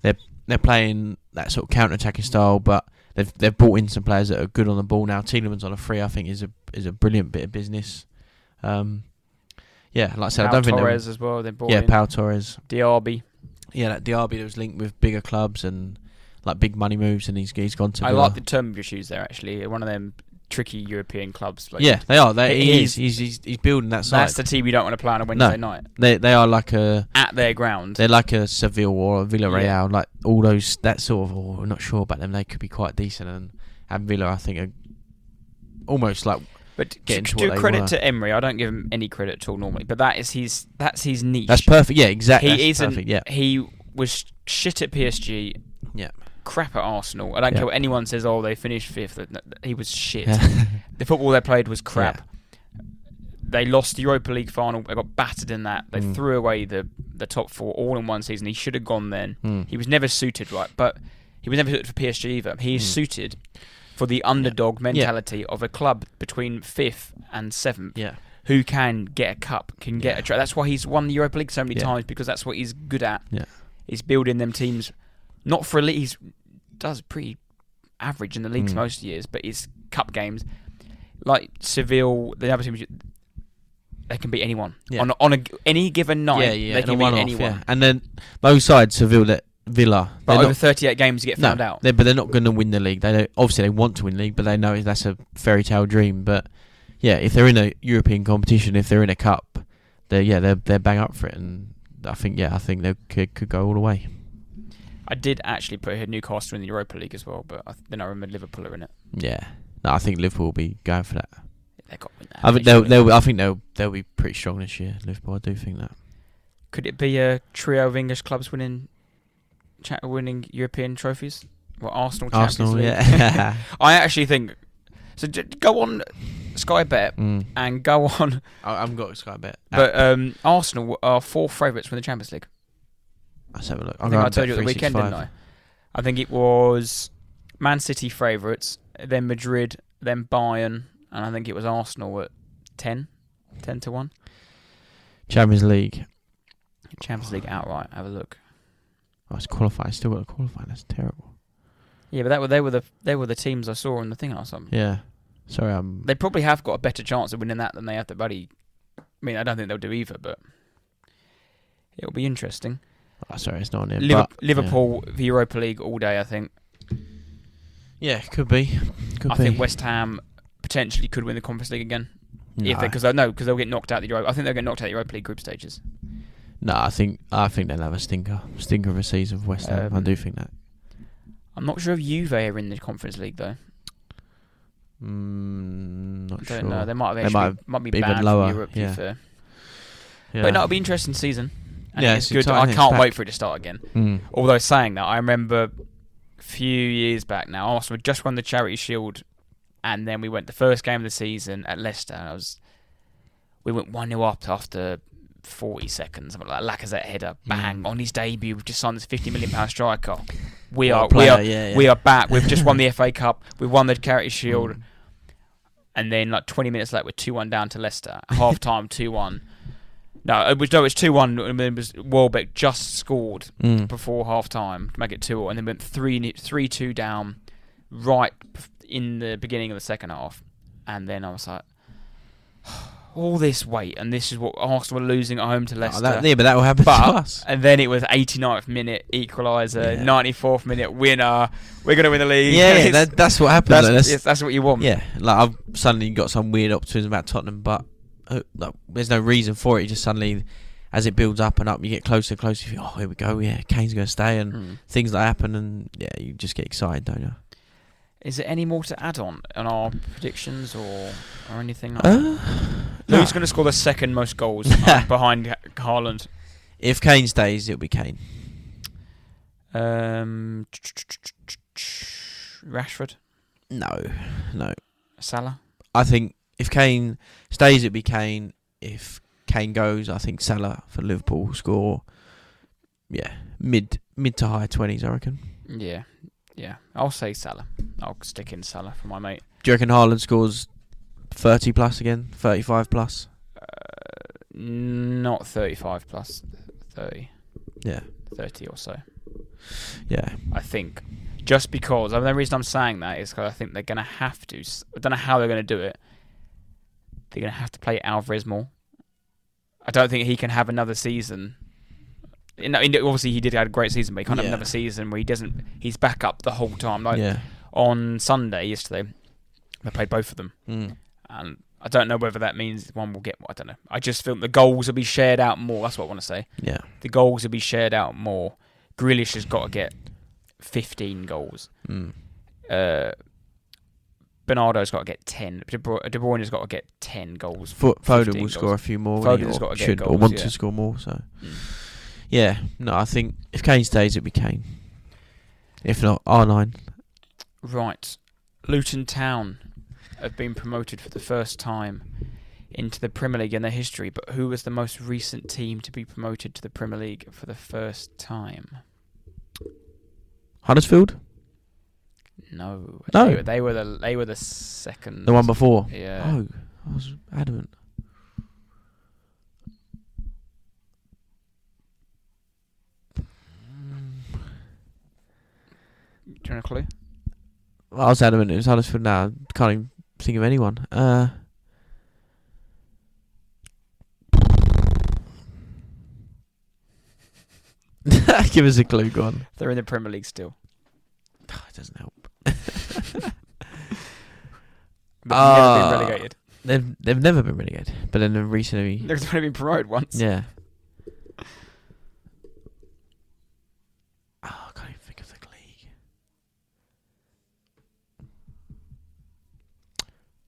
They're they're playing that sort of counter attacking style, but they've they've brought in some players that are good on the ball now. Tielemans on a free, I think, is a is a brilliant bit of business. Um, yeah, like I said, I don't think Torres as well. They brought yeah, in Pau Torres. Diaby. Yeah, that Diaby that was linked with bigger clubs and like big money moves, and he's he's gone to. I Villa. like the term you used there. Actually, one of them tricky European clubs. Like, yeah, they are. They, He he is- is. He's, he's he's building that side. that's the team you don't want to play on a Wednesday night they they are like a at their ground. They're like a Seville or a Villarreal, Yeah. like all those that sort of. Oh, I'm not sure about them. They could be quite decent, and and Villa, I think, are almost like But to, getting to to what credit were. to Emery, I don't give him any credit at all normally. But that is his that's his niche. that's perfect. Yeah, exactly. He that's isn't. perfect. Yeah, He was shit at PSG. Yeah. Crap at Arsenal. I don't Yeah. care what anyone says. Oh, they finished fifth. He was shit. the football they played was crap. They lost the Europa League final. They got battered in that. They Mm. threw away the the top four all in one season. He should have gone then. Mm. He was never suited right, but he was never suited for PSG either. He is Mm. suited for the underdog mentality of a club between fifth and seventh yeah, who can get a cup, can get a try. That's why he's won the Europa League so many times because that's what he's good at. Yeah. He's building them teams, not for elite. He's does pretty average in the leagues Mm. most years, but it's cup games like Seville, the other teams. They can beat anyone Yeah. on a, on a, any given night. yeah, yeah. they can beat anyone. yeah. And then both sides, Seville, that Villa, But they're over not, 38 games, you get no, found out. they're, but they're not going to win the league. They don't, obviously they want to win the league, but they know that's a fairy tale dream. But yeah, if they're in a European competition, if they're in a cup, they're yeah they're they're bang up for it. And I think yeah, I think they could, could go all the way. I did actually put Newcastle in the Europa League as well, but I, then I remembered Liverpool are in it. Yeah, no, I think Liverpool will be going for that. They got win that. I think They they'll, they'll I think they'll they'll be pretty strong this year. Liverpool, I do think that. Could it be a trio of English clubs winning, cha- winning European trophies? Well, Arsenal, Champions Arsenal, League. yeah. I actually think. So j- go on Sky Bet mm. and go on. I, I haven't got Sky bet. But um, Arsenal are four favourites for the Champions League. let's have a look. I think I told you at the weekend, didn't I? I think it was Man City favourites, then Madrid, then Bayern, and I think it was Arsenal at 10, 10 to one. Champions League. Champions League outright. Have a look. Oh, it's qualifying. Still got to qualify. That's terrible. Yeah, but that were they were the they were the teams I saw on the thing last time. Yeah. Sorry, um. They probably have got a better chance of winning that than they have the bloody. I mean, I don't think they'll do either, but it'll be interesting. Oh, sorry, it's not on here. Liver- but, Liverpool, the Europa League all day. I think. Yeah. could be. Could I be. think West Ham potentially could win the Conference League again. No. If because no, because they'll get knocked out the Europa. I think they'll get knocked out the Europa League group stages. No, I think I think they'll have a stinker, stinker of a season for West Ham. I Um, do think that. I'm not sure if Juve are in the Conference League though. Mm, not I sure. don't know. They might have They might might be even banned lower, from Europe. To be yeah. fair. yeah. But no, it'll be an interesting season. And Yeah, it's, it's good. I can't wait for it to start again. Mm. Although saying that, I remember a few years back now, Arsenal had just won the Charity Shield, and then we went the first game of the season at Leicester. And I was, we went one 0 up after forty seconds, something like that. Lacazette header, bang Mm. on his debut. We've just signed this fifty million pound striker. We are, we are, yeah, yeah. we are back. We've just won the FA Cup. We've won the Charity Shield, Mm. and then like twenty minutes later, we're two one down to Leicester. Half time, two one. No, it was no, it's two one. It was Welbeck just scored Mm. before half time to make it 2 and then went 3 3 2 down right in the beginning of the second half. And then I was like, all this weight, and this is what Arsenal were losing at home to Oh, Leicester. that, yeah, but that will happen But- to us. and then it was 89th minute equaliser, Yeah. 94th minute winner. We're going to win the league. Yeah, that, that's what happens. that's. That's- yes, that's what you want. yeah, like I've suddenly got some weird optimism about Tottenham, but uh, like, there's no reason for it. You just suddenly, as it builds up and up, you get closer and closer. You think, oh, here we go. Yeah, Kane's going to stay, and Mm. things that happen, and yeah, you just get excited, don't you? Is there any more to add on on our predictions or or anything like that? Uh, Who's no. going to score the second most goals uh, behind Haaland? If Kane stays, it'll be Kane. Um, Rashford, No, no. Salah. I think if Kane stays, it'll be Kane. If Kane goes, I think Salah for Liverpool will score. Yeah, mid mid to high twenties, I reckon. Yeah, yeah. I'll say Salah. I'll stick in Salah for my mate. Do you reckon Haaland scores thirty plus again? Thirty five plus? Uh, not 35 plus 30, Yeah, 30 or so. yeah. I think. Just because, I mean, the reason I'm saying that is because I think they're going to have to. I don't know how they're going to do it. They're going to have to play Alvarez more. I don't think he can have another season. You know, obviously he did have a great season, but he can't have another season where he doesn't. He's back up the whole time. Like yeah. on Sunday yesterday, they played both of them, Mm. and I don't know whether that means one will get. I don't know. I just feel the goals will be shared out more. That's what I want to say. Yeah. The goals will be shared out more. Grealish has got to get 15 goals. Mm. Uh, Bernardo's got to get 10. De, Bruyne, De Bruyne's got to get 10 goals. Foden will goals. score a few more. Foden's gotta get should or want yeah. to score more. So Mm. Yeah, no, I think if Kane stays, it'll be Kane. If not, R nine. Right. Luton Town have been promoted for the first time into the Premier League in their history, but who was the most recent team to be promoted to the Premier League for the first time? Huddersfield, No. No. They, were- they were the they were the second. the one before. Yeah. Oh, I was adamant. Do you want a clue? I was adamant it was Huddersfield. Now can't even think of anyone. Uh, give us a clue, go on. They're in the Premier League still. Oh, it doesn't help. But Ah. never been relegated. They've they've never been relegated, but then they've recently. They've only been promoted once. Yeah. Oh, I can't even think of the league.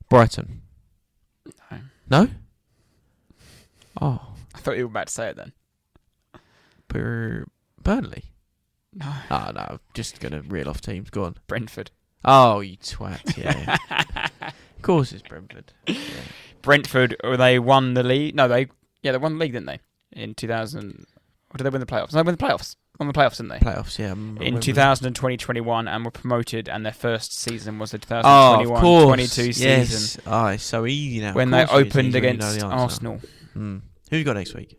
Brighton. No. No? Oh, I thought you were about to say it then. Bur- Burnley. No. Oh, no, I'm just going to reel off teams. Go on. Brentford. Oh, you twat. Yeah. of course it's Brentford. Yeah. Brentford, uh, they won the league. No, they yeah they won the league, didn't they? In 2000, or did they win the playoffs? No, they won the playoffs. On the playoffs, didn't they? Playoffs, yeah. in when- 2020 21 and were promoted and their first season was the Oh, 2021 course. 22 season yes. Oh, it's so easy now. When they course it is opened when you know against the. Arsenal Mm. Who you got next week?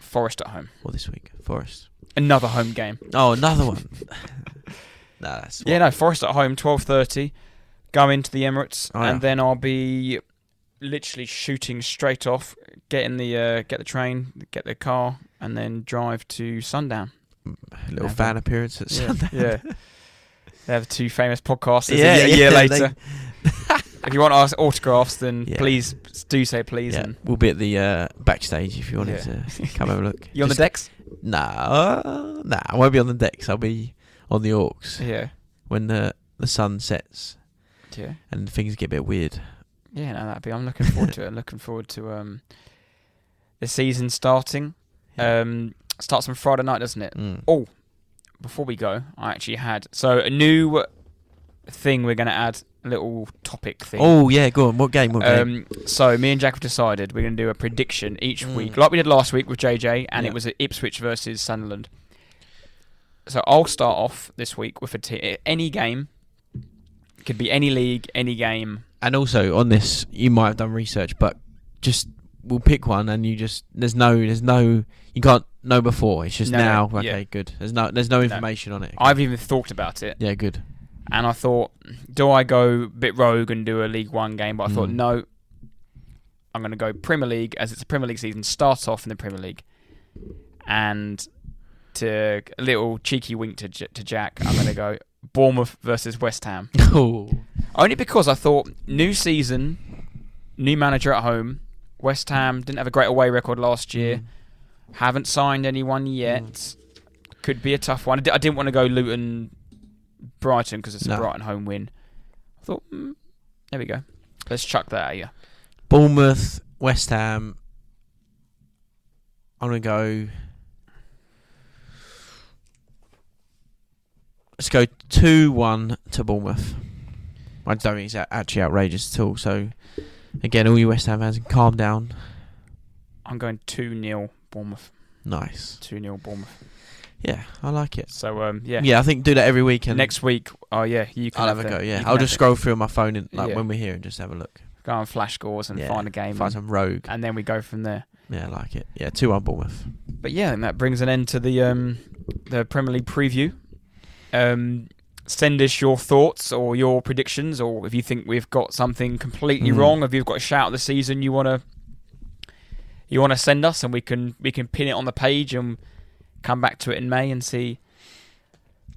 Forest at home Or this week? Forest. another home game Oh, another one. nah, that's yeah no Forest at home 12:30 go into the Emirates Oh, yeah. and then I'll be literally shooting straight off get in the uh, get the train get the car and then drive to Sundown little Never. fan appearance at yeah, Sunday. yeah. they have two famous podcasts Yeah, a year, yeah, year later if you want our autographs then Yeah. please do say please Yeah, and we'll be at the uh, backstage if you wanted to come have a look. you on the decks Nah, nah, I won't be on the decks. I'll be on the Orcs yeah when the the sun sets yeah and things get a bit weird. Yeah, no, that'd be. I'm looking forward to it. I'm looking forward to um, the season starting. Yeah. Um, starts on Friday night, doesn't it? Mm. Oh, before we go, I actually had so a new thing. We're going to add a little topic thing. Oh yeah, go on. What game? What game? Um, so me and Jack have decided we're going to do a prediction each Mm. week, like we did last week with JJ, and Yeah. it was at Ipswich versus Sunderland. So I'll start off this week with a t- any game. Could be any league, any game. And also on this, you might have done research, but just we'll pick one, and you just there's no there's no you can't know before. It's just No, no, now. Okay, yeah. good. There's no there's no information on it. I've even thought about it. yeah, good. and I thought, do I go a bit rogue and do a League One game? But I thought, Mm. no, I'm going to go Premier League as it's a Premier League season. Start off in the Premier League, and to a little cheeky wink to J- to Jack, I'm going to go Bournemouth versus West Ham. Oh, Only because I thought new season, new manager at home. West Ham didn't have a great away record last year. Haven't signed anyone yet. Could be a tough one. I didn't want to go Luton, Brighton because it's a No. Brighton home win. I thought, mm, there we go. Let's chuck that at you. Bournemouth, West Ham. I'm gonna go. Let's go two one to Bournemouth. I don't think it's a- actually outrageous at all. So, again, all you West Ham fans, calm down. I'm going 2 0 Bournemouth. Nice. 2 0 Bournemouth. Yeah, I like it. So, um, yeah. Yeah, I think do that every week. And Next week, oh, yeah, you can I'll have a go. Yeah, I'll just scroll through on my phone and like Yeah. when we're here and just have a look. Go on flash scores and Yeah, find a game. Find some rogue. and then we go from there. Yeah, I like it. Yeah, two one Bournemouth. But yeah, and that brings an end to the um, the Premier League preview. Um, send us your thoughts or your predictions, or if you think we've got something completely Mm. wrong, if you've got a shout of the season you want to you want to send us, and we can we can pin it on the page and come back to it in May and see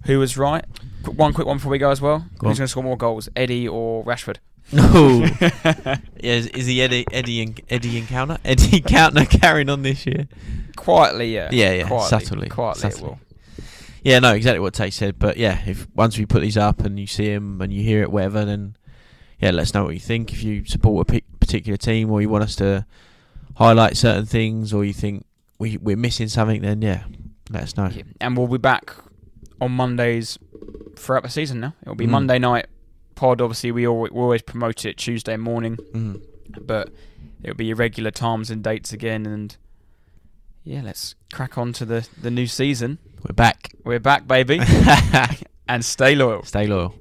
who was right. One quick one before we go as well. Go Who's going to score more goals, Eddie or Rashford? No. yeah, is, is the Eddie Eddie en- Eddie encounter Eddie encounter carrying on this year? Quietly, yeah. Yeah, yeah, Quietly, subtly, Quietly, it will. Yeah, no, exactly what Tate said. But yeah, if once we put these up and you see them and you hear it, whatever, then yeah, let us know what you think. If you support a particular team or you want us to highlight certain things, or you think we we're missing something, then yeah, let us know. Yeah, And we'll be back on Mondays throughout the season now. It'll be Mm. Monday night pod. Obviously, we always, we always promote it Tuesday morning, Mm. but it'll be irregular times and dates again. And yeah, let's crack on to the, the new season. We're back. We're back, baby. and stay loyal. Stay loyal.